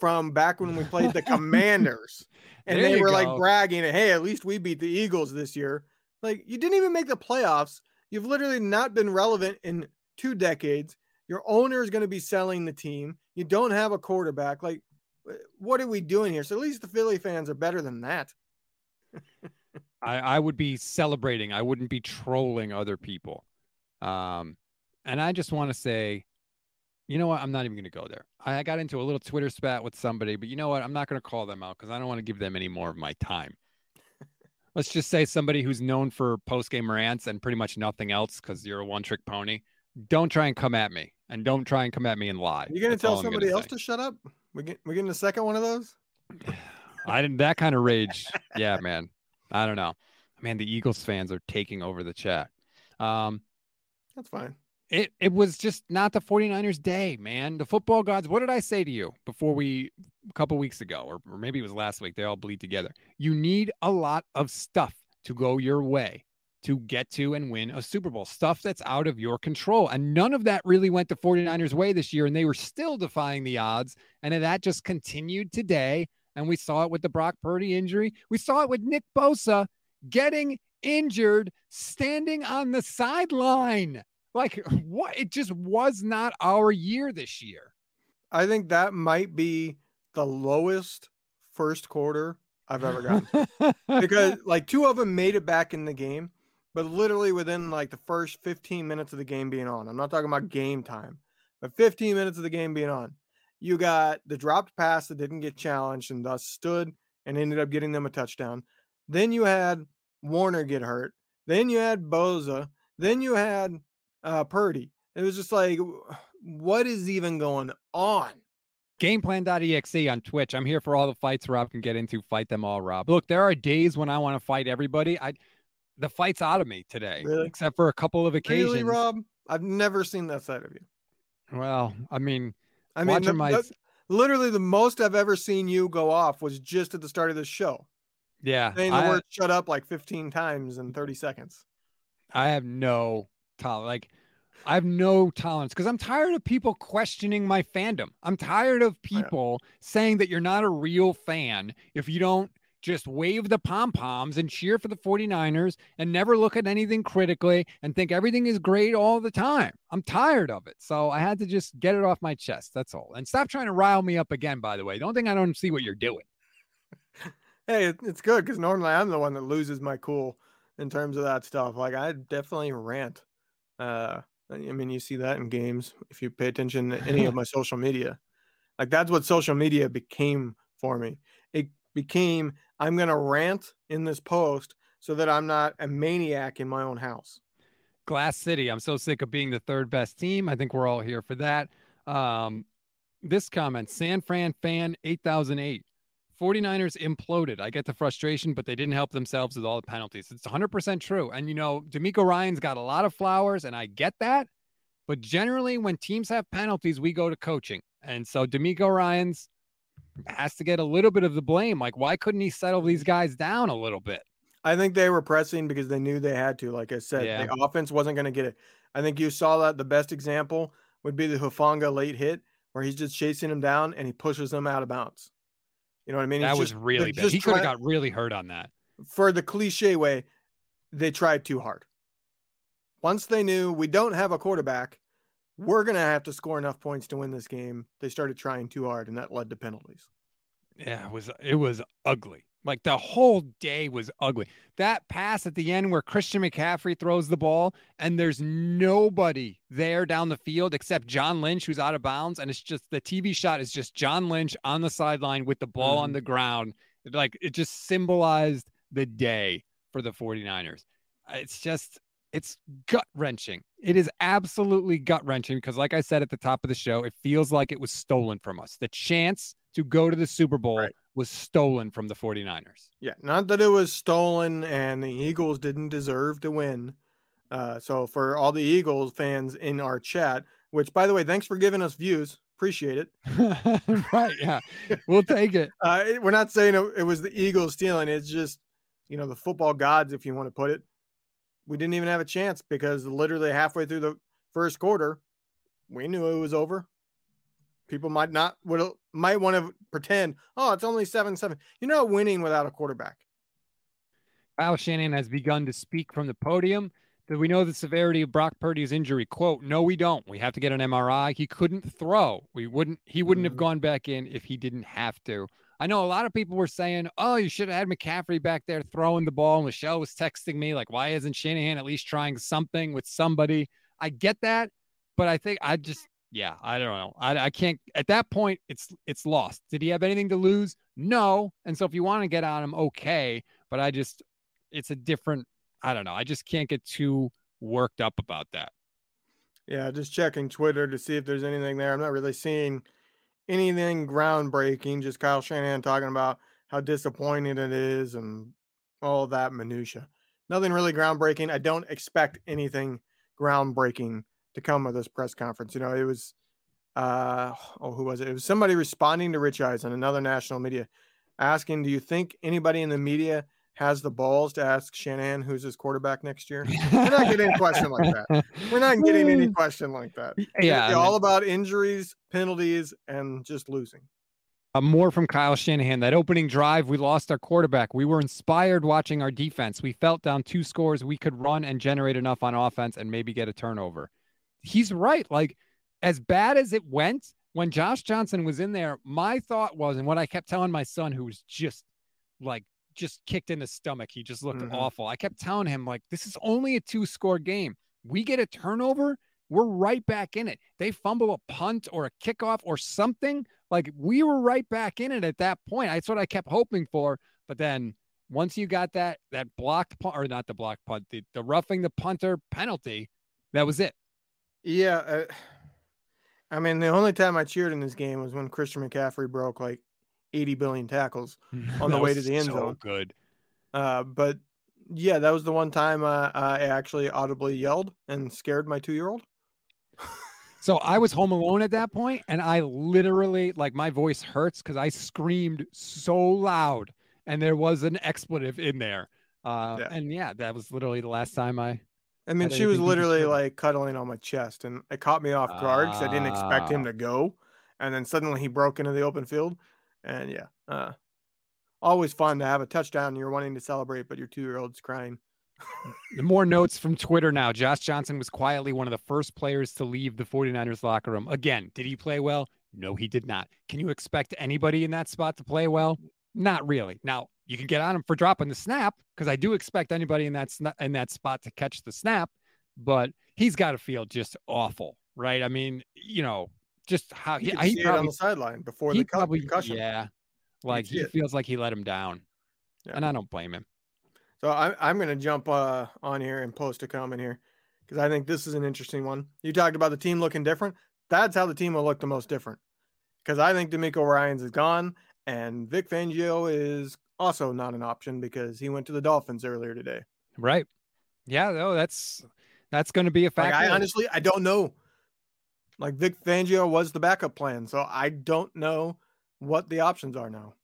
from back when we played the Commanders and there they were go. like bragging, "Hey, at least we beat the Eagles this year." Like you didn't even make the playoffs. You've literally not been relevant in two decades. Your owner is going to be selling the team. You don't have a quarterback. Like, what are we doing here? So at least the Philly fans are better than that. I, I would be celebrating. I wouldn't be trolling other people. Um, and I just want to say, you know what? I'm not even going to go there. I got into a little Twitter spat with somebody, but you know what? I'm not going to call them out because I don't want to give them any more of my time. Let's just say somebody who's known for post game rants and pretty much nothing else because you're a one trick pony. Don't try and come at me and don't try and come at me and lie. You're going to tell somebody else say. to shut up? We get we getting a second one of those? I didn't that kind of rage. Yeah, man. I don't know. Man, the Eagles fans are taking over the chat. Um, That's fine. It it was just not the 49ers day, man. The football gods, what did I say to you before we a couple weeks ago, or, or maybe it was last week? They all bleed together. You need a lot of stuff to go your way to get to and win a Super Bowl, stuff that's out of your control. And none of that really went the 49ers' way this year, and they were still defying the odds. And that just continued today. And we saw it with the Brock Purdy injury. We saw it with Nick Bosa getting injured, standing on the sideline. Like, what? It just was not our year this year. I think that might be the lowest first quarter I've ever gotten because like two of them made it back in the game, but literally within like the first 15 minutes of the game being on, I'm not talking about game time, but 15 minutes of the game being on, you got the dropped pass that didn't get challenged and thus stood and ended up getting them a touchdown. Then you had Warner get hurt. Then you had Bosa. Then you had uh, Purdy. It was just like, what is even going on? Gameplan.exe on Twitch. I'm here for all the fights Rob can get into. Fight them all, Rob. Look, there are days when I want to fight everybody. I the fight's out of me today, really? except for a couple of occasions. Really, Rob? I've never seen that side of you. Well, I mean, I mean, the, my... literally the most I've ever seen you go off was just at the start of this show. Yeah, saying the I, word "shut up" like 15 times in 30 seconds. I have no tolerance. Like, I have no tolerance because I'm tired of people questioning my fandom. I'm tired of oh, people saying that you're not a real fan if you don't just wave the pom poms and cheer for the 49ers and never look at anything critically and think everything is great all the time. I'm tired of it. So I had to just get it off my chest. That's all. And stop trying to rile me up again, by the way. Don't think I don't see what you're doing. hey, it's good because normally I'm the one that loses my cool in terms of that stuff. Like I definitely rant. Uh, I mean, you see that in games if you pay attention to any of my social media. Like that's what social media became for me. It became I'm going to rant in this post so that I'm not a maniac in my own house. Glass City. I'm so sick of being the third best team. I think we're all here for that. Um, this comment San Fran fan 8008. 49ers imploded. I get the frustration, but they didn't help themselves with all the penalties. It's 100% true. And, you know, DeMeco Ryans got a lot of flowers, and I get that. But generally, when teams have penalties, we go to coaching. And so DeMeco Ryans has to get a little bit of the blame. Like, why couldn't he settle these guys down a little bit? I think they were pressing because they knew they had to. Like I said, yeah. the offense wasn't going to get it. I think you saw that the best example would be the Hufanga late hit where he's just chasing him down and he pushes him out of bounds. You know what I mean? That was just, really bad. He could have got really hurt on that. For the cliche way, they tried too hard. Once they knew we don't have a quarterback, we're going to have to score enough points to win this game. They started trying too hard, and that led to penalties. Yeah, it was it was ugly. Like the whole day was ugly. That pass at the end where Christian McCaffrey throws the ball and there's nobody there down the field except John Lynch, who's out of bounds. And it's just the TV shot is just John Lynch on the sideline with the ball mm. on the ground. Like it just symbolized the day for the 49ers. It's just, it's gut wrenching. It is absolutely gut wrenching because, like I said at the top of the show, it feels like it was stolen from us. The chance to go to the Super Bowl right. was stolen from the 49ers. Yeah, not that it was stolen and the Eagles didn't deserve to win. Uh, so for all the Eagles fans in our chat, which by the way, thanks for giving us views. Appreciate it. right. Yeah. We'll take it. uh, we're not saying it, it was the Eagles stealing. It's just, you know, the football gods, if you want to put it. We didn't even have a chance because literally halfway through the first quarter, we knew it was over. People might not would might want to pretend, oh, it's only seven seven. You're not winning without a quarterback. Kyle Shanahan has begun to speak from the podium. Do we know the severity of Brock Purdy's injury? Quote, no, we don't. We have to get an MRI. He couldn't throw. We wouldn't, he wouldn't mm-hmm. have gone back in if he didn't have to. I know a lot of people were saying, oh, you should have had McCaffrey back there throwing the ball. Michelle was texting me, like, why isn't Shanahan at least trying something with somebody? I get that, but I think I just yeah, I don't know. I, I can't at that point it's it's lost. Did he have anything to lose? No. And so if you want to get on him, okay. But I just it's a different I don't know. I just can't get too worked up about that. Yeah, just checking Twitter to see if there's anything there. I'm not really seeing anything groundbreaking, just Kyle Shanahan talking about how disappointing it is and all that minutia. nothing really groundbreaking. I don't expect anything groundbreaking to come of this press conference. You know, it was uh oh who was it? It was somebody responding to Rich Eisen, another national media, asking, Do you think anybody in the media has the balls to ask Shanahan who's his quarterback next year? We're not getting a question like that. We're not getting any question like that. Yeah. It's all about injuries, penalties, and just losing. Uh, more from Kyle Shanahan. That opening drive, we lost our quarterback. We were inspired watching our defense. We felt down two scores. We could run and generate enough on offense and maybe get a turnover. He's right. Like, as bad as it went, when Josh Johnson was in there, my thought was, and what I kept telling my son, who was just like, just kicked in the stomach, he just looked mm-hmm. awful. I kept telling him, like, this is only a two score game. We get a turnover, we're right back in it. They fumble a punt or a kickoff or something. Like we were right back in it at that point. That's what I kept hoping for. But then once you got that that blocked punt or not the blocked punt, the, the roughing the punter penalty, that was it. Yeah. Uh, I mean, the only time I cheered in this game was when Christian McCaffrey broke like 80 billion tackles on the way to the end so zone. Good. Uh, but yeah, that was the one time uh, I actually audibly yelled and scared my two year old. So I was home alone at that point, and I literally like my voice hurts because I screamed so loud, and there was an expletive in there. Uh, yeah. And yeah, that was literally the last time I. I mean, she was literally like cuddling on my chest, and it caught me off guard because I didn't expect him ah. to go, and then suddenly he broke into the open field, and yeah, uh, always fun to have a touchdown. You're wanting to celebrate, but your two year old's crying. More notes from Twitter now. Josh Johnson was quietly one of the first players to leave the 49ers locker room. Again, did he play well? No, he did not. Can you expect anybody in that spot to play well? Not really. Now, you can get on him for dropping the snap because I do expect anybody in that in that spot to catch the snap, but he's got to feel just awful, right? I mean, you know, just how he, he probably, on the sideline before the probably, concussion. Yeah, like he feels like he let him down, yeah. and I don't blame him. So I, I'm going to jump uh, on here and post a comment here because I think this is an interesting one. You talked about the team looking different. That's how the team will look the most different because I think DeMeco Ryans is gone and Vic Fangio is also not an option because he went to the Dolphins earlier today. Right. Yeah. No, that's that's going to be a factor. Like I honestly I don't know. Like Vic Fangio was the backup plan, so I don't know what the options are now.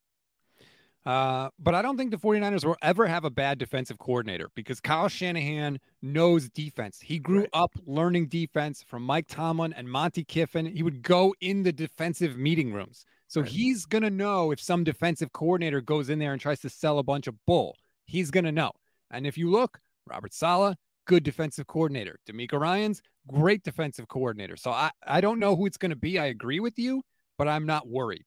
Uh, but I don't think the 49ers will ever have a bad defensive coordinator because Kyle Shanahan knows defense. He grew right. up learning defense from Mike Tomlin and Monte Kiffin. He would go in the defensive meeting rooms. So right. he's going to know if some defensive coordinator goes in there and tries to sell a bunch of bull. He's going to know. And if you look, Robert Saleh, good defensive coordinator. DeMeco Ryans, great defensive coordinator. So I, I don't know who it's going to be. I agree with you, but I'm not worried.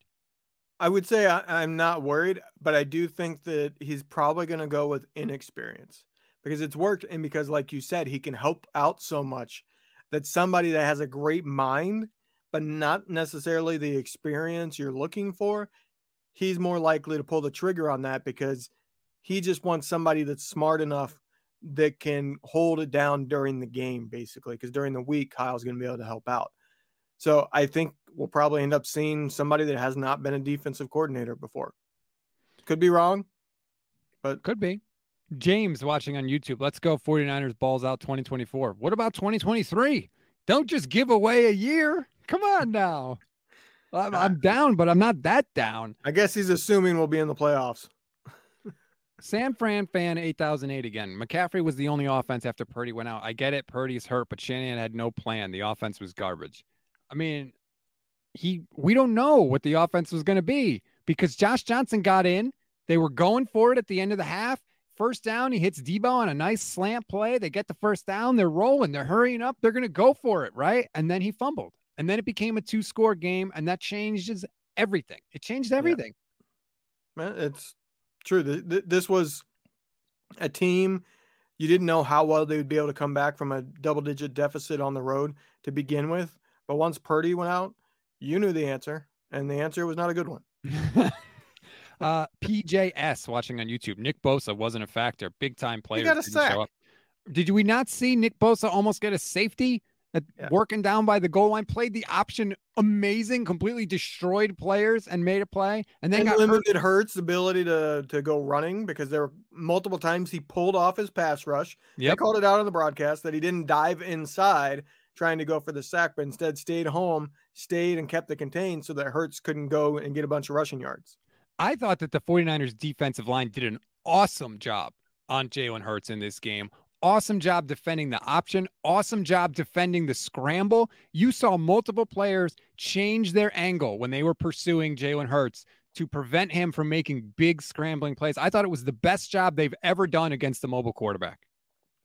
I would say I, am not worried, but I do think that he's probably going to go with inexperience because it's worked. And because, like you said, he can help out so much that somebody that has a great mind, but not necessarily the experience you're looking for, he's more likely to pull the trigger on that because he just wants somebody that's smart enough that can hold it down during the game, basically. Because during the week, Kyle's going to be able to help out. So I think we'll probably end up seeing somebody that has not been a defensive coordinator before. Could be wrong, but could be. James watching on YouTube. Let's go 49ers balls out 2024. What about 2023? Don't just give away a year. Come on now. I'm, I'm down, but I'm not that down. I guess he's assuming we'll be in the playoffs. San Fran fan 8008 again. McCaffrey was the only offense after Purdy went out. I get it. Purdy's hurt, but Shanahan had no plan. The offense was garbage. I mean, he we don't know what the offense was going to be because Josh Johnson got in. They were going for it at the end of the half. First down, he hits Deebo on a nice slant play. They get the first down. They're rolling. They're hurrying up. They're going to go for it, right? And then he fumbled. And then it became a two-score game, and that changes everything. It changed everything. Yeah. Man, it's true. This was a team you didn't know how well they would be able to come back from a double-digit deficit on the road to begin with. But once Purdy went out, you knew the answer, and the answer was not a good one. uh, PJS watching on YouTube. Nick Bosa wasn't a factor. Big time player. He got a sack. Did we not see Nick Bosa almost get a safety? Yeah. working down by the goal line, played the option amazing, completely destroyed players and made a play, and then and limited hurt. Hurts' ability to to go running because there were multiple times he pulled off his pass rush. Yeah, They called it out on the broadcast that he didn't dive inside trying to go for the sack, but instead stayed home, stayed and kept it contained so that Hurts couldn't go and get a bunch of rushing yards. I thought that the 49ers defensive line did an awesome job on Jalen Hurts in this game. Awesome job defending the option. Awesome job defending the scramble. You saw multiple players change their angle when they were pursuing Jalen Hurts to prevent him from making big scrambling plays. I thought it was the best job they've ever done against the mobile quarterback.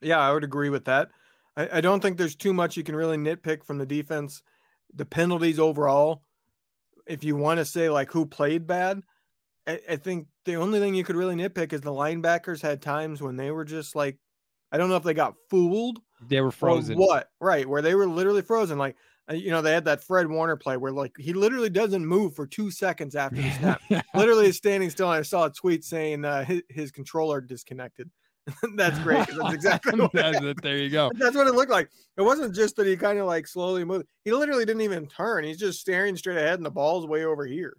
Yeah, I would agree with that. I, I don't think there's too much you can really nitpick from the defense. The penalties overall, if you want to say like who played bad, I, I think the only thing you could really nitpick is the linebackers had times when they were just like I don't know if they got fooled. They were frozen. what? Right, where they were literally frozen. Like uh, you know, they had that Fred Warner play where like he literally doesn't move for two seconds after the snap. literally is standing still. And I saw a tweet saying uh, his, his controller disconnected. that's great. That's exactly what that's it. There you go. That's what it looked like. It wasn't just that he kind of like slowly moved. He literally didn't even turn. He's just staring straight ahead, and the ball's way over here.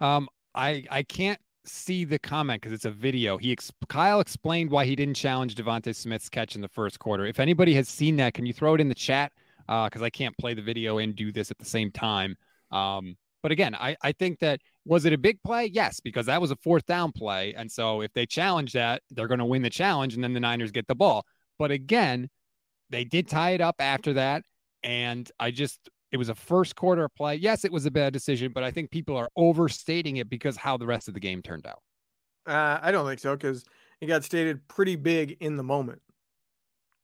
Um, I I can't see the comment because it's a video. He ex- Kyle explained why he didn't challenge DeVonta Smith's catch in the first quarter. If anybody has seen that, can you throw it in the chat? Because uh, I can't play the video and do this at the same time. Um, but again, I, I think that was it a big play? Yes, because that was a fourth down play. And so if they challenge that, they're going to win the challenge and then the Niners get the ball. But again, they did tie it up after that. And I just it was a first quarter play. Yes, it was a bad decision, but I think people are overstating it because how the rest of the game turned out. Uh, I don't think so because it got stated pretty big in the moment.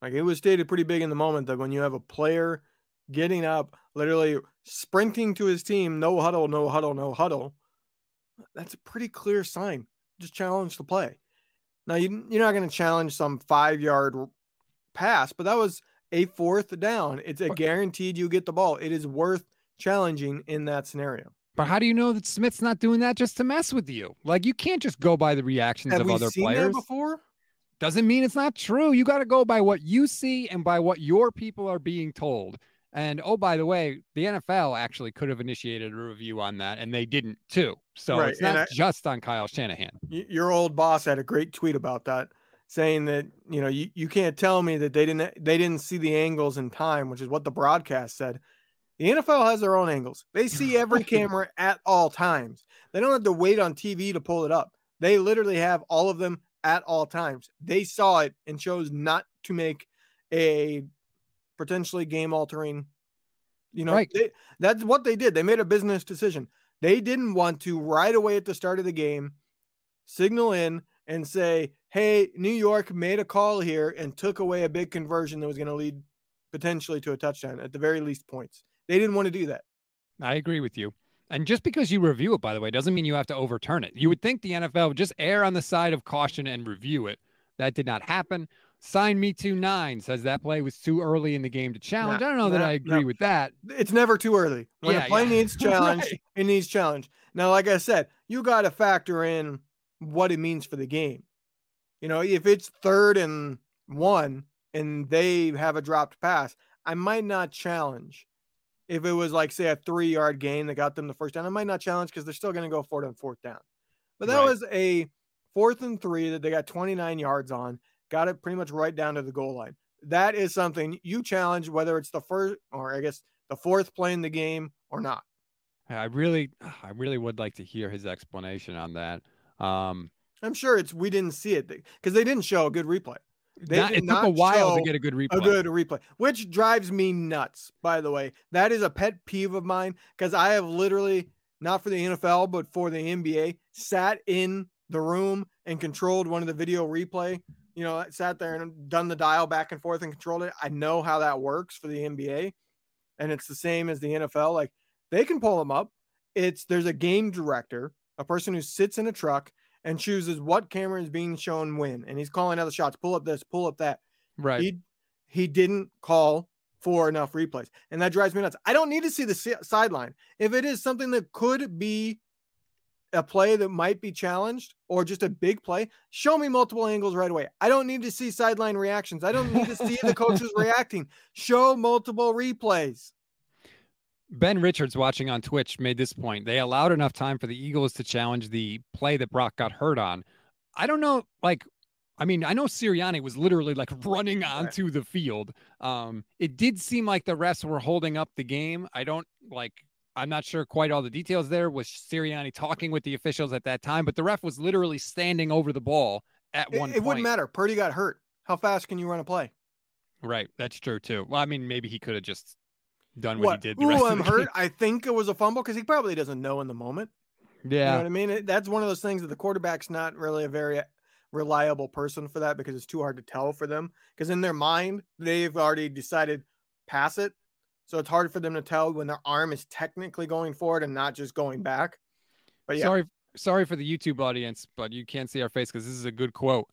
Like it was stated pretty big in the moment that when you have a player getting up, literally sprinting to his team, no huddle, no huddle, no huddle, that's a pretty clear sign. Just challenge the play. Now you, you're not going to challenge some five yard pass, but that was a fourth down. It's a guaranteed you get the ball. It is worth challenging in that scenario. But how do you know that Smith's not doing that just to mess with you? Like you can't just go by the reactions Have of other players. before? Doesn't mean it's not true. You got to go by what you see and by what your people are being told. And oh, by the way, the NFL actually could have initiated a review on that, and they didn't too. So right. it's not I, just on Kyle Shanahan. Your old boss had a great tweet about that saying that you know you, you can't tell me that they didn't they didn't see the angles in time which is what the broadcast said. The nfl has their own angles. They see every camera at all times. They don't have to wait on tv to pull it up. They literally have all of them at all times. They saw it and chose not to make a potentially game altering you know right. they, that's what they did. They made a business decision. They didn't want to right away at the start of the game signal in and say, hey, New York made a call here and took away a big conversion that was going to lead potentially to a touchdown, at the very least points. They didn't want to do that. I agree with you. And just because you review it, by the way, doesn't mean you have to overturn it. You would think the NFL would just err on the side of caution and review it. That did not happen. Sign me to nine says that play was too early in the game to challenge. I don't know that I agree with that. It's never too early. When yeah, a play yeah. needs challenge, right. it needs challenge. Now, like I said, you got to factor in what it means for the game. You know, if it's third and one and they have a dropped pass, I might not challenge. If it was like, say, a three yard gain that got them the first down, I might not challenge because they're still going to go for it on fourth down. But that right. was a fourth and three that they got 29 yards on, got it pretty much right down to the goal line. That is something you challenge, whether it's the first or I guess the fourth play in the game or not. I really, I really would like to hear his explanation on that. Um, I'm sure it's we didn't see it because they didn't show a good replay. They it took a while to get a good replay. A good replay, which drives me nuts. By the way, that is a pet peeve of mine because I have literally not for the NFL but for the NBA sat in the room and controlled one of the video replay. You know, I sat there and done the dial back and forth and controlled it. I know how that works for the NBA, and it's the same as the NFL. Like they can pull them up. It's there's a game director a person who sits in a truck and chooses what camera is being shown when, and he's calling out the shots. Pull up this, pull up that. Right. He he didn't call for enough replays, and that drives me nuts. I don't need to see the sideline if it is something that could be a play that might be challenged or just a big play, show me multiple angles right away. I don't need to see sideline reactions. I don't need to see the coaches reacting. Show multiple replays. Ben Richards watching on Twitch made this point. They allowed enough time for the Eagles to challenge the play that Brock got hurt on. I don't know, like, I mean, I know Sirianni was literally like running onto the field. Um, it did seem like the refs were holding up the game. I don't like I'm not sure quite all the details there. Was Sirianni talking with the officials at that time? But the ref was literally standing over the ball at it, one. It point. wouldn't matter. Purdy got hurt. How fast can you run a play? Right, that's true too. Well, I mean, maybe he could have just done what, what? he did. The Ooh, rest I'm of hurt. Game. I think it was a fumble because he probably doesn't know in the moment. Yeah, you know what I mean. It, that's one of those things that the quarterback's not really a very uh, reliable person for that because it's too hard to tell for them. Because in their mind, they've already decided pass it so it's hard for them to tell when their arm is technically going forward and not just going back. But yeah. Sorry, sorry for the YouTube audience, but you can't see our face because this is a good quote.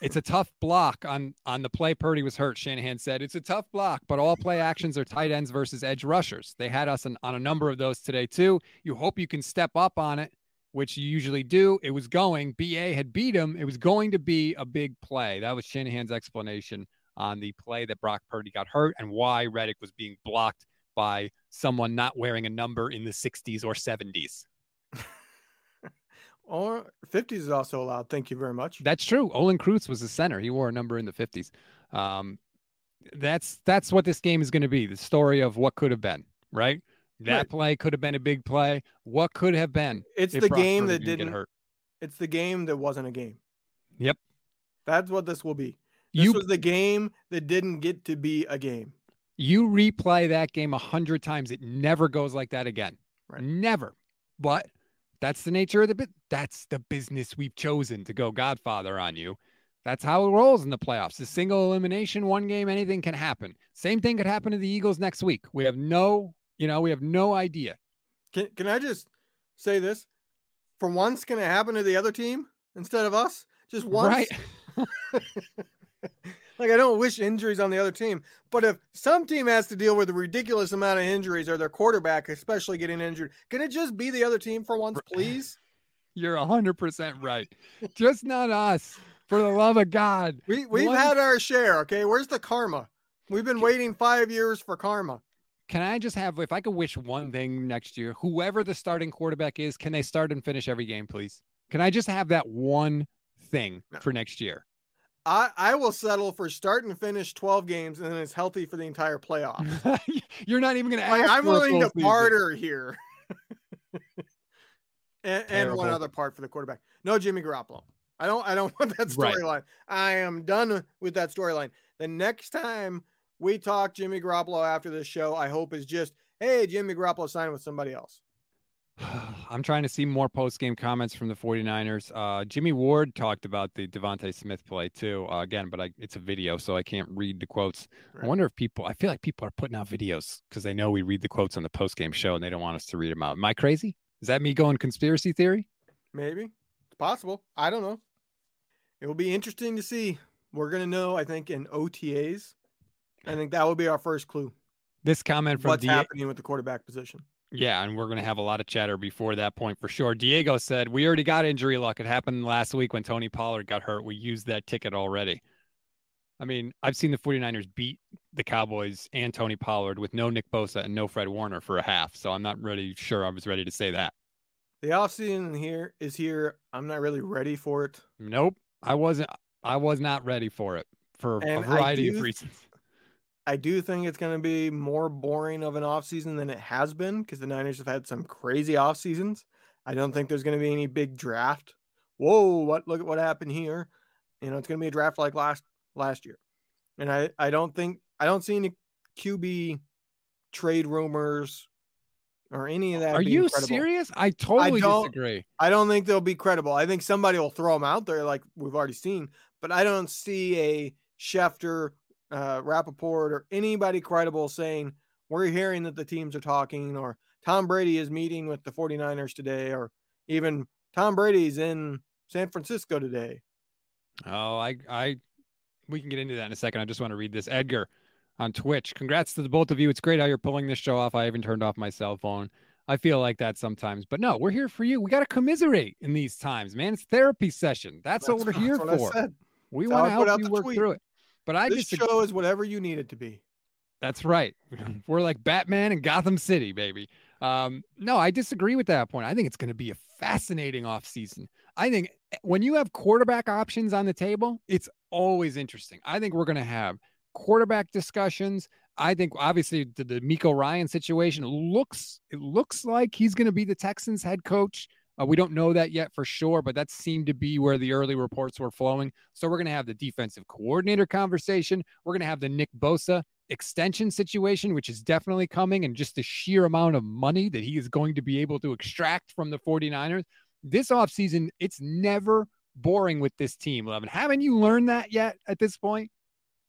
It's a tough block on on the play. Purdy was hurt. Shanahan said it's a tough block, but all play actions are tight ends versus edge rushers. They had us on, on a number of those today too. You hope you can step up on it, which you usually do. It was going. Ba had beat him. It was going to be a big play. That was Shanahan's explanation on the play that Brock Purdy got hurt and why Reddick was being blocked by someone not wearing a number in the 60s or 70s. Or 50s is also allowed. Thank you very much. That's true. Olin Kreutz was the center. He wore a number in the 50s. Um, that's that's what this game is going to be. The story of what could have been, right? That right. play could have been a big play. What could have been? It's the game that didn't, didn't hurt. It's the game that wasn't a game. Yep. That's what this will be. This you, was the game that didn't get to be a game. You replay that game a hundred times, it never goes like that again. Right. Never. But that's the nature of the bit. That's the business we've chosen to go Godfather on you. That's how it rolls in the playoffs. A single elimination, one game, anything can happen. Same thing could happen to the Eagles next week. We have no, you know, we have no idea. Can can I just say this? For once, can it happen to the other team instead of us? Just once. Right. like I don't wish injuries on the other team, but if some team has to deal with a ridiculous amount of injuries or their quarterback especially getting injured, can it just be the other team for once, please? You're 100% right. just not us. For the love of God. We we've One... had our share, okay? Where's the karma? We've been waiting 5 years for karma. Can I just have if I could wish one thing next year, whoever the starting quarterback is, can they start and finish every game, please? Can I just have that one thing no. for next year? I, I will settle for start and finish 12 games and then it's healthy for the entire playoff. You're not even going to I'm willing to barter here. and, and, one other part for the quarterback. No Jimmy Garoppolo. I don't I don't want that storyline. Right. I am done with that storyline. The next time we talk Jimmy Garoppolo after this show, I hope is just, hey, Jimmy Garoppolo signed with somebody else. I'm trying to see more post game comments from the 49ers. Uh, Jimmy Ward talked about the DeVonta Smith play too. Uh, again, but I, it's a video, so I can't read the quotes. Right. I wonder if people, I feel like people are putting out videos because they know we read the quotes on the post game show and they don't want us to read them out. Am I crazy? Is that me going conspiracy theory? Maybe. It's possible. I don't know. It will be interesting to see. We're going to know, I think, in OTAs. I think that will be our first clue. This comment from what's D- happening with the quarterback position. Yeah, and we're going to have a lot of chatter before that point for sure. Diego said, We already got injury luck. It happened last week when Tony Pollard got hurt. We used that ticket already. I mean, I've seen the 49ers beat the Cowboys and Tony Pollard with no Nick Bosa and no Fred Warner for a half. So I'm not really sure I was ready to say that. The offseason here is here. I'm not really ready for it. Nope. I wasn't I was not ready for it for and a variety do, of reasons. I do think it's going to be more boring of an offseason than it has been because the Niners have had some crazy off seasons. I don't think there's going to be any big draft. Whoa, what look at what happened here. You know, it's going to be a draft like last last year. And I I don't think I don't see any QB trade rumors or any of that. Are you credible. serious? I totally I disagree. I don't think they'll be credible. I think somebody will throw them out there like we've already seen, but I don't see a Schefter uh, Rapoport or anybody credible saying we're hearing that the teams are talking or Tom Brady is meeting with the 49ers today or even Tom Brady's in San Francisco today. Oh, I I we can get into that in a second. I just want to read this. Edgar on Twitch. Congrats to the both of you. It's great how you're pulling this show off. I even turned off my cell phone. I feel like that sometimes. But no, we're here for you. We got to commiserate in these times, man. It's therapy session. That's, that's what we're here for. We want to help you work tweet. through it. But I this just show is whatever you need it to be. That's right. We're like Batman and Gotham City, baby. Um, no, I disagree with that point. I think it's going to be a fascinating offseason. I think eh, when you have quarterback options on the table, it's always interesting. I think we're going to have quarterback discussions. I think obviously the, the DeMeco Ryan situation looks it looks like he's going to be the Texans head coach. Uh, we don't know that yet for sure, but that seemed to be where the early reports were flowing. So we're going to have the defensive coordinator conversation. We're going to have the Nick Bosa extension situation, which is definitely coming, and just the sheer amount of money that he is going to be able to extract from the 49ers. This offseason, it's never boring with this team, Levin. Haven't you learned that yet at this point?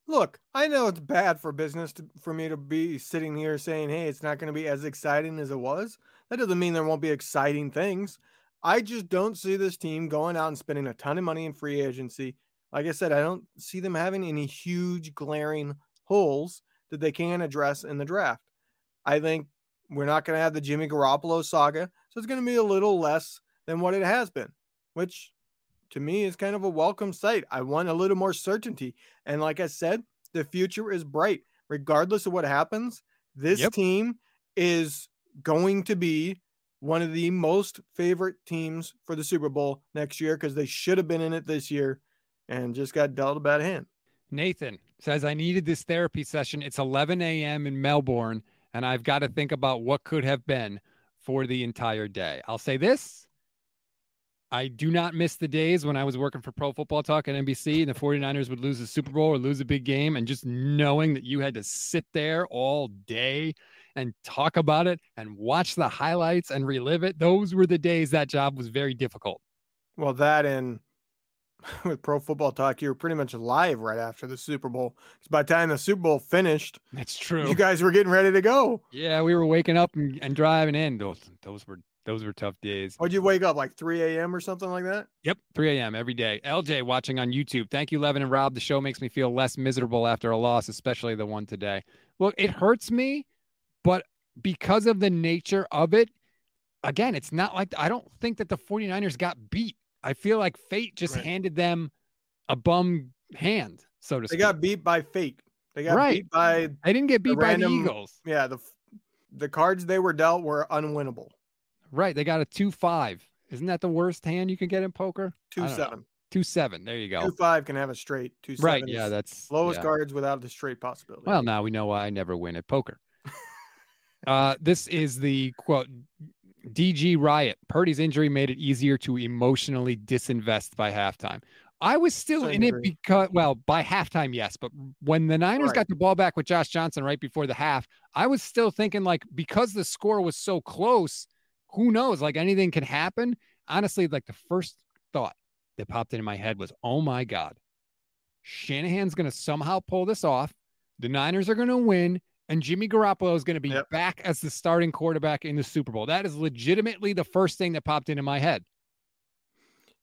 Look, I know it's bad for business to, for me to be sitting here saying, hey, it's not going to be as exciting as it was. That doesn't mean there won't be exciting things. I just don't see this team going out and spending a ton of money in free agency. Like I said, I don't see them having any huge glaring holes that they can address in the draft. I think we're not going to have the Jimmy Garoppolo saga, so it's going to be a little less than what it has been, which to me is kind of a welcome sight. I want a little more certainty. And like I said, the future is bright. Regardless of what happens, this yep. team is going to be one of the most favorite teams for the Super Bowl next year because they should have been in it this year and just got dealt a bad hand. Nathan says, I needed this therapy session. It's 11 a.m. in Melbourne, and I've got to think about what could have been for the entire day. I'll say this I do not miss the days when I was working for Pro Football Talk at NBC and the 49ers would lose a Super Bowl or lose a big game. And just knowing that you had to sit there all day and talk about it and watch the highlights and relive it, those were the days that job was very difficult. Well, that and with Pro Football Talk, you were pretty much live right after the Super Bowl. Because by the time the Super Bowl finished, that's true. You guys were getting ready to go. Yeah, we were waking up and, and driving in. Those those were those were tough days. Would you wake up like 3 a.m. or something like that? Yep, 3 a.m. every day. LJ watching on YouTube. Thank you, Levin and Rob. The show makes me feel less miserable after a loss, especially the one today. Look, it hurts me, but because of the nature of it, again, it's not like I don't think that the 49ers got beat. I feel like fate just right. handed them a bum hand, so to speak. They got beat by fate. They got right. beat by. I didn't get beat the by random, the Eagles. Yeah, the the cards they were dealt were unwinnable. Right. They got a two five. Isn't that the worst hand you can get in poker? Two seven. Know. Two seven. There you go. Two five can have a straight. Two seven. Right. Yeah. That's lowest yeah. cards without the straight possibility. Well, now we know why I never win at poker. uh, this is the quote. DG Riot. Purdy's injury made it easier to emotionally disinvest by halftime. I was still Same in it because, well, by halftime, yes. But when the Niners right. got the ball back with Josh Johnson right before the half, I was still thinking, like, because the score was so close, who knows? Like anything can happen. Honestly, like the first thought that popped into my head was, oh my God, Shanahan's going to somehow pull this off. The Niners are going to win, and Jimmy Garoppolo is going to be yep. back as the starting quarterback in the Super Bowl. That is legitimately the first thing that popped into my head.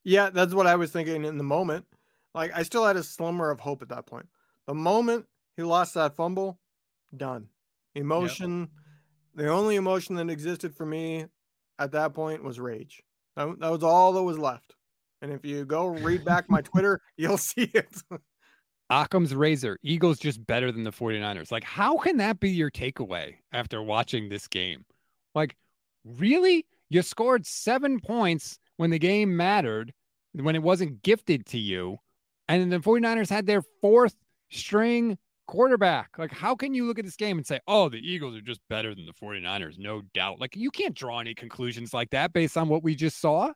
Yeah, that's what I was thinking in the moment. Like I still had a slimmer of hope at that point. The moment he lost that fumble, done. Emotion, yep. the only emotion that existed for me at that point was rage. That, that was all that was left. And if you go read back my Twitter, you'll see it. Occam's razor, Eagles just better than the 49ers. Like, how can that be your takeaway after watching this game? Like, really? You scored seven points when the game mattered, when it wasn't gifted to you. And the 49ers had their fourth string quarterback. Like, how can you look at this game and say, oh, the Eagles are just better than the 49ers? No doubt. Like, you can't draw any conclusions like that based on what we just saw.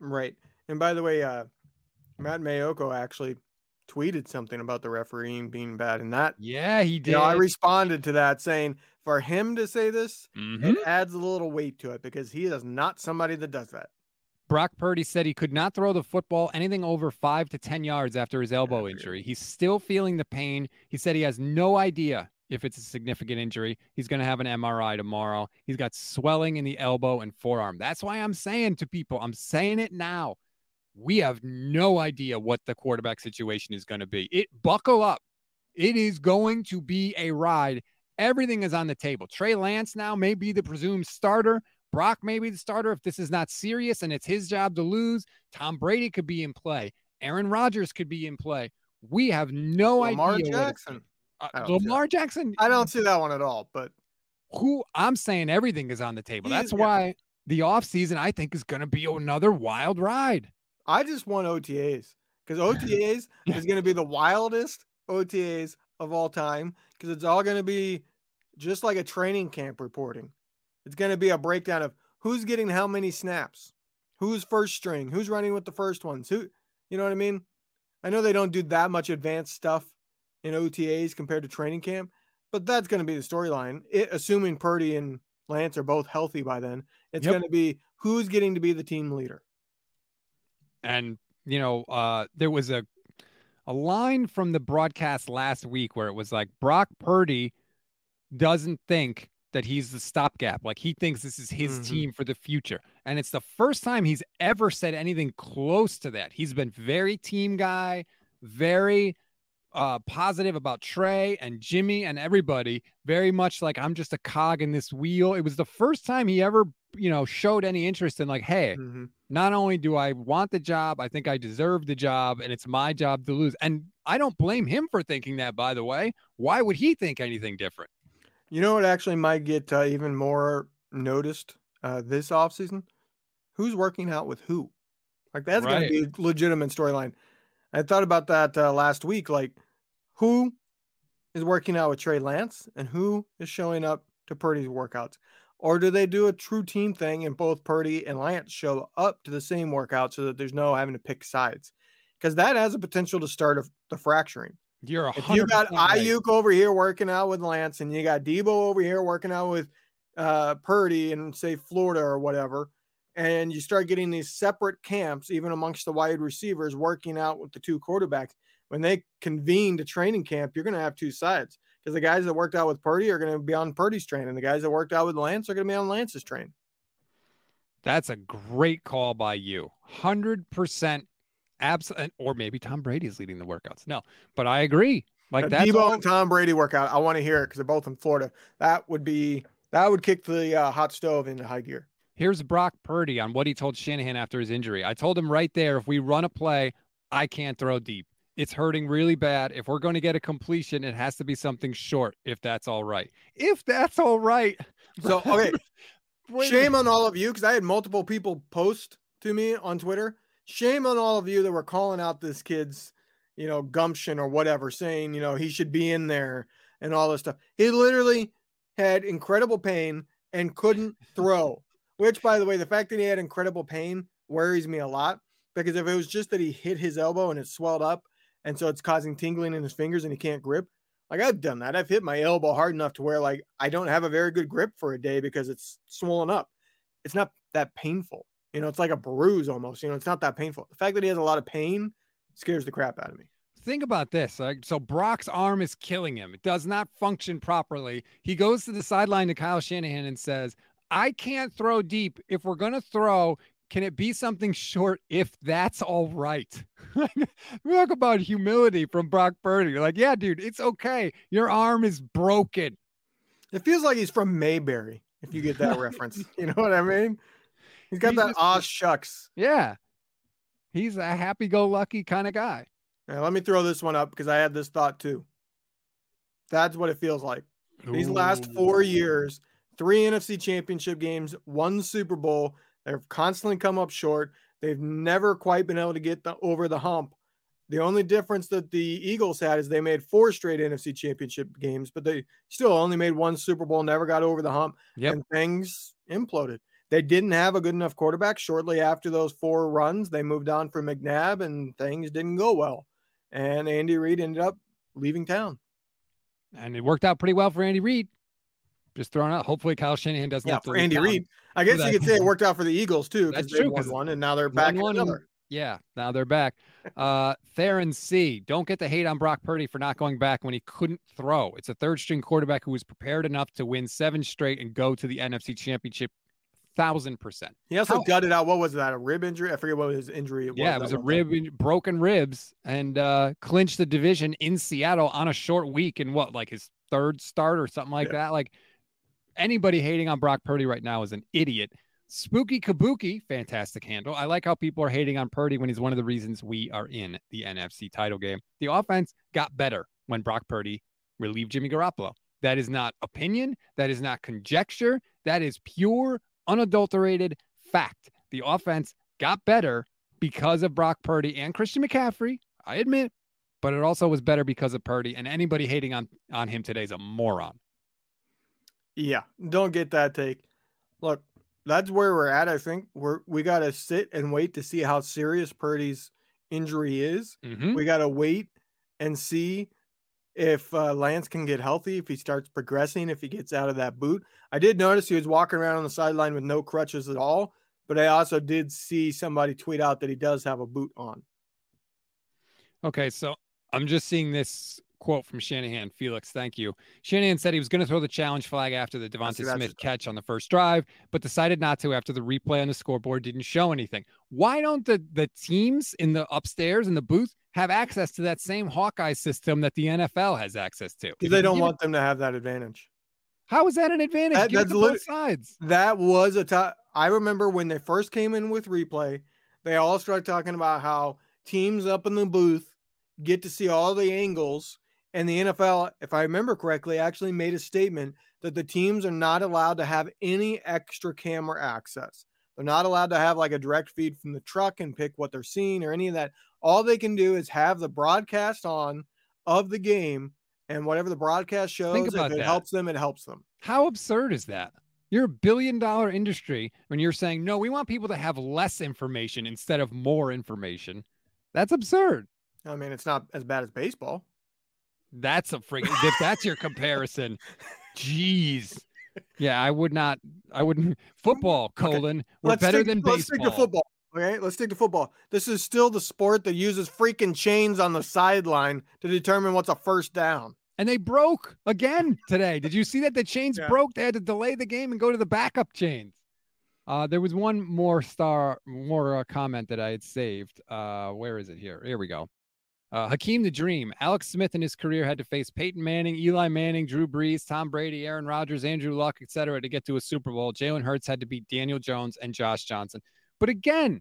Right. And by the way, uh, Matt Maiocco actually tweeted something about the refereeing being bad. And that, yeah, he did. You know, I responded to that saying, for him to say this, mm-hmm. it adds a little weight to it because he is not somebody that does that. Brock Purdy said he could not throw the football anything over five to 10 yards after his elbow injury. He's still feeling the pain. He said he has no idea if it's a significant injury. He's going to have an MRI tomorrow. He's got swelling in the elbow and forearm. That's why I'm saying to people, I'm saying it now. We have no idea what the quarterback situation is going to be. It buckle up. It is going to be a ride Everything is on the table. Trey Lance now may be the presumed starter. Brock may be the starter if this is not serious and it's his job to lose. Tom Brady could be in play. Aaron Rodgers could be in play. We have no idea Lamar idea. Jackson. Uh, I don't see Lamar Jackson. I don't see that one at all. But Who I'm saying everything is on the table. That's yeah. why the offseason I think is going to be another wild ride. I just want OTAs because OTAs is going to be the wildest OTAs of all time because it's all going to be just like a training camp reporting. It's going to be a breakdown of who's getting how many snaps, who's first string, who's running with the first ones, who, you know what I mean? I know they don't do that much advanced stuff in OTAs compared to training camp, but that's going to be the storyline. It, assuming Purdy and Lance are both healthy by then, it's Yep. going to be who's getting to be the team leader. And you know, uh, there was a a line from the broadcast last week where it was like Brock Purdy doesn't think that he's the stopgap. Like he thinks this is his Mhm. team for the future. And it's the first time he's ever said anything close to that. He's been very team guy, very uh positive about Trey and Jimmy and everybody, very much like I'm just a cog in this wheel. It was the first time he ever, you know, showed any interest in like, hey, Mhm. not only do I want the job, I think I deserve the job and it's my job to lose. And I don't blame him for thinking that, by the way. Why would he think anything different? You know what actually might get uh, even more noticed uh, this offseason? Who's working out with who? Like that's Right. going to be a legitimate storyline. I thought about that uh, last week. Like, who is working out with Trey Lance and who is showing up to Purdy's workouts? Or do they do a true team thing and both Purdy and Lance show up to the same workout so that there's no having to pick sides? Because that has a potential to start a, the fracturing. You're a you got right. Aiyuk over here working out with Lance, and you got Deebo over here working out with uh, Purdy and say Florida or whatever, and you start getting these separate camps, even amongst the wide receivers, working out with the two quarterbacks. When they convene to training camp, you're going to have two sides because the guys that worked out with Purdy are going to be on Purdy's train, and the guys that worked out with Lance are going to be on Lance's train. That's a great call by you. 100% absolute or maybe Tom Brady's leading the workouts. No, but I agree. Like A that's Deebo all- and Tom Brady workout. I want to hear it because they're both in Florida. That would be that would kick the uh, hot stove into high gear. Here's Brock Purdy on what he told Shanahan after his injury. I told him right there if we run a play, I can't throw deep. It's hurting really bad. If we're going to get a completion, it has to be something short, if that's all right. If that's all right. So okay, Shame on all of you because I had multiple people post to me on Twitter. Shame on all of you that were calling out this kid's, you know, gumption or whatever, saying, you know, he should be in there and all this stuff. He literally had incredible pain and couldn't throw, which, by the way, the fact that he had incredible pain worries me a lot because if it was just that he hit his elbow and it swelled up and so it's causing tingling in his fingers and he can't grip, like I've done that. I've hit my elbow hard enough to where like I don't have a very good grip for a day because it's swollen up. It's not that painful. You know, it's like a bruise almost. You know, it's not that painful. The fact that he has a lot of pain scares the crap out of me. think about this. Like, so Brock's arm is killing him. It does not function properly. He goes to the sideline to Kyle Shanahan and says, I can't throw deep. If we're going to throw, can it be something short if that's all right? We talk about humility from Brock Purdy. You're like, yeah, dude, it's okay. Your arm is broken. It feels like he's from Mayberry, if you get that reference. You know what I mean? He's got He's that aw shucks. Yeah. He's a happy go lucky kind of guy. Now, let me throw this one up because I had this thought too. That's what it feels like. These last four years, three NFC championship games, one Super Bowl. They've constantly come up short. They've never quite been able to get the, over the hump. The only difference that the Eagles had is they made four straight NFC championship games, but they still only made one Super Bowl, never got over the hump, Yep. and things imploded. They didn't have a good enough quarterback shortly after those four runs. They moved on from McNabb, and things didn't go well. And Andy Reid ended up leaving town. And it worked out pretty well for Andy Reid. Just throwing out. Hopefully, Kyle Shanahan doesn't Yeah, for Andy. Reid. I guess you could say it worked out for the Eagles too, because That's they true, won one and now they're back one another. Yeah, now they're back. Uh Theron C. Don't get the hate on Brock Purdy for not going back when he couldn't throw. It's a third string quarterback who was prepared enough to win seven straight and go to the NFC championship thousand percent. He also How- gutted out what was that? A rib injury? I forget what his injury was. Yeah, it was a rib in- broken ribs and uh clinched the division in Seattle on a short week in what, like his third start or something like yeah. that. Like anybody hating on Brock Purdy right now is an idiot. Spooky Kabuki, fantastic handle. I like how people are hating on Purdy when he's one of the reasons we are in the NFC title game. The offense got better when Brock Purdy relieved Jimmy Garoppolo. That is not opinion. That is not conjecture. That is pure, unadulterated fact. The offense got better because of Brock Purdy and Christian McCaffrey. I admit, but it also was better because of Purdy. And anybody hating on on him today is a moron. Yeah, don't get that take. Look, that's where we're at. I think we're we got to sit and wait to see how serious Purdy's injury is. Mm-hmm. We got to wait and see if uh, Lance can get healthy, if he starts progressing, if he gets out of that boot. I did notice he was walking around on the sideline with no crutches at all, but I also did see somebody tweet out that he does have a boot on. Okay, so I'm just seeing this quote from Shanahan. Felix, thank you. Shanahan said he was going to throw the challenge flag after the DeVonta Smith catch on the first drive, but decided not to after the replay on the scoreboard didn't show anything. Why don't the the teams in the upstairs in the booth have access to that same Hawkeye system that the NFL has access to? Because they don't want them to have that advantage. How is that an advantage? That, that's both sides. That was a time. I remember when they first came in with replay, they all started talking about how teams up in the booth get to see all the angles and the NFL, if I remember correctly, actually made a statement that the teams are not allowed to have any extra camera access. They're not allowed to have like a direct feed from the truck and pick what they're seeing or any of that. All they can do is have the broadcast on of the game and whatever the broadcast shows, Think about if it that. helps them, it helps them. How absurd is that? You're a billion dollar industry when you're saying, no, we want people to have less information instead of more information. That's absurd. I mean, it's not as bad as baseball. That's a freaking if that's your comparison. Jeez. Yeah, I would not I wouldn't football, colon. Okay. We're let's better stick, than baseball. Let's stick to football. Okay, let's stick to football. This is still the sport that uses freaking chains on the sideline to determine what's a first down. And they broke again today. Did you see that? The chains yeah. broke. They had to delay the game and go to the backup chains. Uh, there was one more star, more uh, comment that I had saved. Uh, where is it here? Here we go. Uh, Hakeem the Dream. Alex Smith in his career had to face Peyton Manning, Eli Manning, Drew Brees, Tom Brady, Aaron Rodgers, Andrew Luck, etc., to get to a Super Bowl. Jalen Hurts had to beat Daniel Jones and Josh Johnson. But again,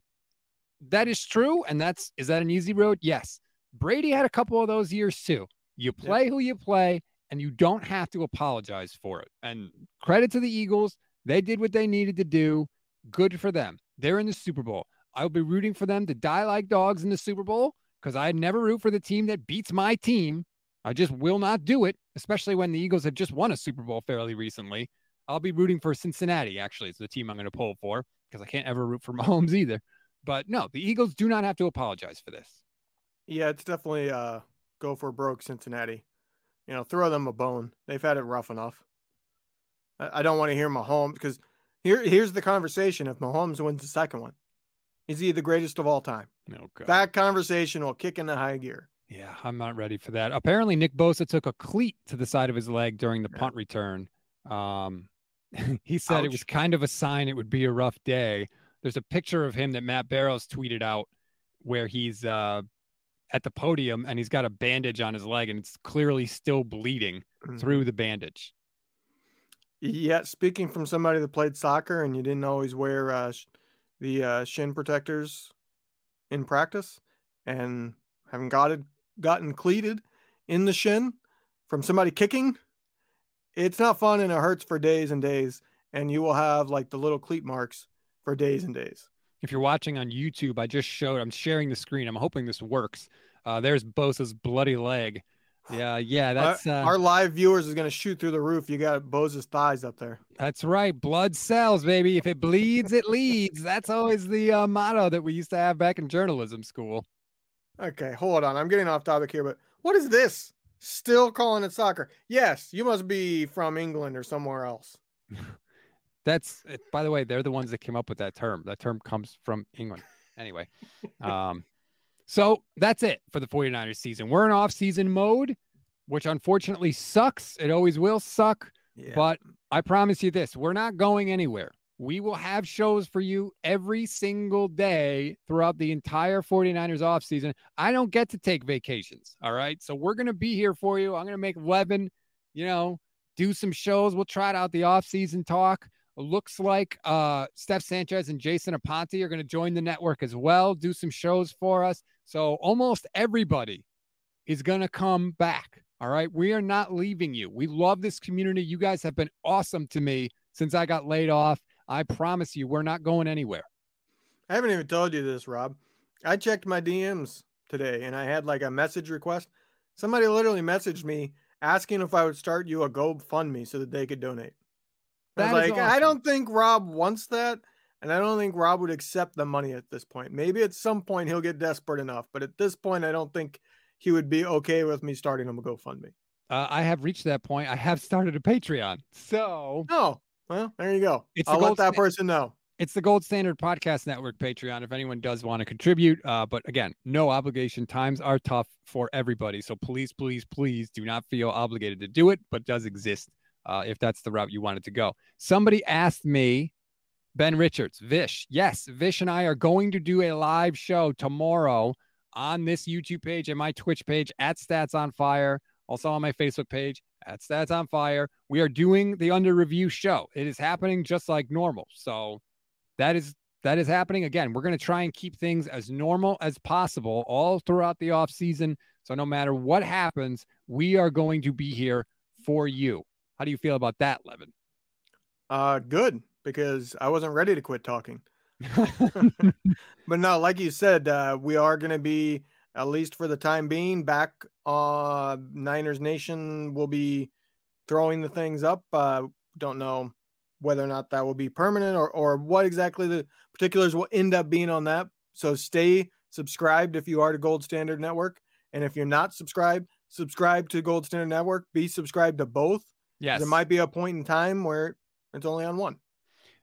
that is true, and that's is that an easy road? Yes. Brady had a couple of those years too. You play who you play, and you don't have to apologize for it. And credit to the Eagles, they did what they needed to do. Good for them. They're in the Super Bowl. I'll be rooting for them to die like dogs in the Super Bowl because I never root for the team that beats my team. I just will not do it, especially when the Eagles have just won a Super Bowl fairly recently. I'll be rooting for Cincinnati, actually. It's the team I'm going to pull for because I can't ever root for Mahomes either. But no, the Eagles do not have to apologize for this. Yeah, it's definitely uh go for broke Cincinnati. You know, throw them a bone. They've had it rough enough. I, I don't want to hear Mahomes because here here's the conversation. If Mahomes wins the second one, is he the greatest of all time? No, That conversation will kick into high gear. Yeah, I'm not ready for that. Apparently, Nick Bosa took a cleat to the side of his leg during the yeah. punt return. Um, he said Ouch. it was kind of a sign it would be a rough day. There's a picture of him that Matt Barrows tweeted out where he's uh, at the podium and he's got a bandage on his leg and it's clearly still bleeding mm-hmm. through the bandage. Yeah, speaking from somebody that played soccer and you didn't always wear uh, the uh, shin protectors in practice and having gotten gotten cleated in the shin from somebody kicking, it's not fun and it hurts for days and days. And you will have like the little cleat marks for days and days. If you're watching on YouTube, I just showed, I'm sharing the screen. I'm hoping this works. Uh, there's Bosa's bloody leg. Yeah, yeah, that's uh, our live viewers is gonna shoot through the roof. You got Bosa's thighs up there. That's right. Blood sells, baby. If it bleeds, it leads. That's always the uh, motto that we used to have back in journalism school. Okay, hold on. I'm getting off topic here, but what is this? Still calling it soccer? Yes, you must be from England or somewhere else. That's eh, by the way, they're the ones that came up with that term. That term comes from England. Anyway, um, so that's it for the 49ers season. We're in off-season mode, which unfortunately sucks. It always will suck. Yeah. But I promise you this we're not going anywhere. We will have shows for you every single day throughout the entire 49ers offseason. I don't get to take vacations. All right. So we're going to be here for you. I'm going to make Levin you know, do some shows. We'll try it out the off-season talk. Looks like uh, Steph Sanchez and Jason Aponte are going to join the network as well, do some shows for us. So almost everybody is going to come back. All right. We are not leaving you. We love this community. You guys have been awesome to me since I got laid off. I promise you, we're not going anywhere. I haven't even told you this, Rob. I checked my DMs today and I had like a message request. Somebody literally messaged me asking if I would start you a GoFundMe so that they could donate. I was like, awesome. I don't think Rob wants that. And I don't think Rob would accept the money at this point. Maybe at some point he'll get desperate enough, but at this point, I don't think he would be okay with me starting him a GoFundMe. Uh, I have reached that point. I have started a Patreon. So, oh, well, there you go. It's I'll let that person know. It's the Gold Standard Podcast Network Patreon if anyone does want to contribute. Uh, but again, no obligation. Times are tough for everybody. So please, please, please do not feel obligated to do it, but does exist uh, if that's the route you wanted to go. Somebody asked me, Ben Richards, Vish. Yes, Vish and I are going to do a live show tomorrow on this YouTube page and my Twitch page at Stats on Fire, also on my Facebook page at Stats on Fire. We are doing the under review show. It is happening just like normal. So that is that is happening again. We're going to try and keep things as normal as possible all throughout the off season. So no matter what happens, we are going to be here for you. How do you feel about that, Levin? Uh, good because I wasn't ready to quit talking. but no, like you said, uh, we are going to be at least for the time being back. Uh, Niners Nation will be throwing the things up. Uh, don't know whether or not that will be permanent or, or what exactly the particulars will end up being on that. So stay subscribed if you are to Gold Standard Network. And if you're not subscribed, subscribe to Gold Standard Network. Be subscribed to both. Yes. There might be a point in time where it's only on one.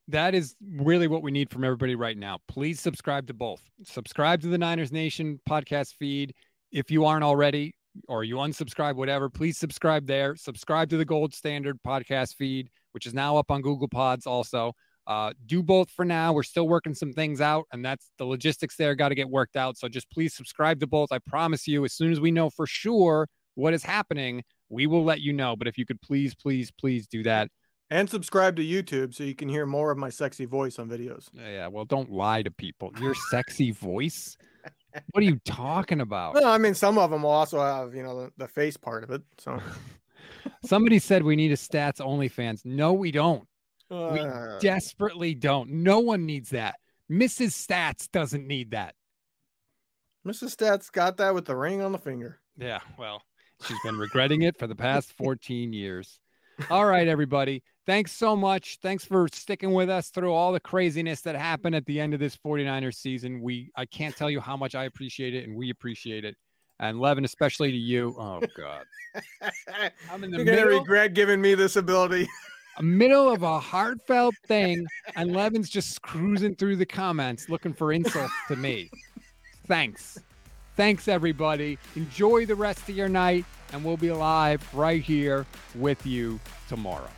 That is really what we need from everybody right now. Please subscribe to both. Subscribe to the Niners Nation podcast feed. If you aren't already, or you unsubscribe, whatever, please subscribe there. Subscribe to the Gold Standard podcast feed which is now up on Google Pods also. Uh, do both for now. We're still working some things out, and that's the logistics there got to get worked out. So just please subscribe to both. I promise you, as soon as we know for sure what is happening, we will let you know. But if you could please, please, please do that. And subscribe to YouTube so you can hear more of my sexy voice on videos. Yeah, well, don't lie to people. Your sexy voice? What are you talking about? No, I mean some of them will also have, you know, the, the face part of it. So Somebody said we need a stats only fans. No, we don't. Uh, we desperately don't. No one needs that. Mrs. Stats doesn't need that. Mrs. Stats got that with the ring on the finger. Yeah, well, she's been regretting it for the past 14 years. All right, everybody. Thanks so much. Thanks for sticking with us through all the craziness that happened at the end of this 49ers season. We I can't tell you how much I appreciate it and we appreciate it and Levin, especially to you. Oh God, I'm in the You're middle. Gonna regret giving me this ability. middle of a heartfelt thing, and Levin's just cruising through the comments looking for insults to me. Thanks, thanks everybody. Enjoy the rest of your night, and we'll be live right here with you tomorrow.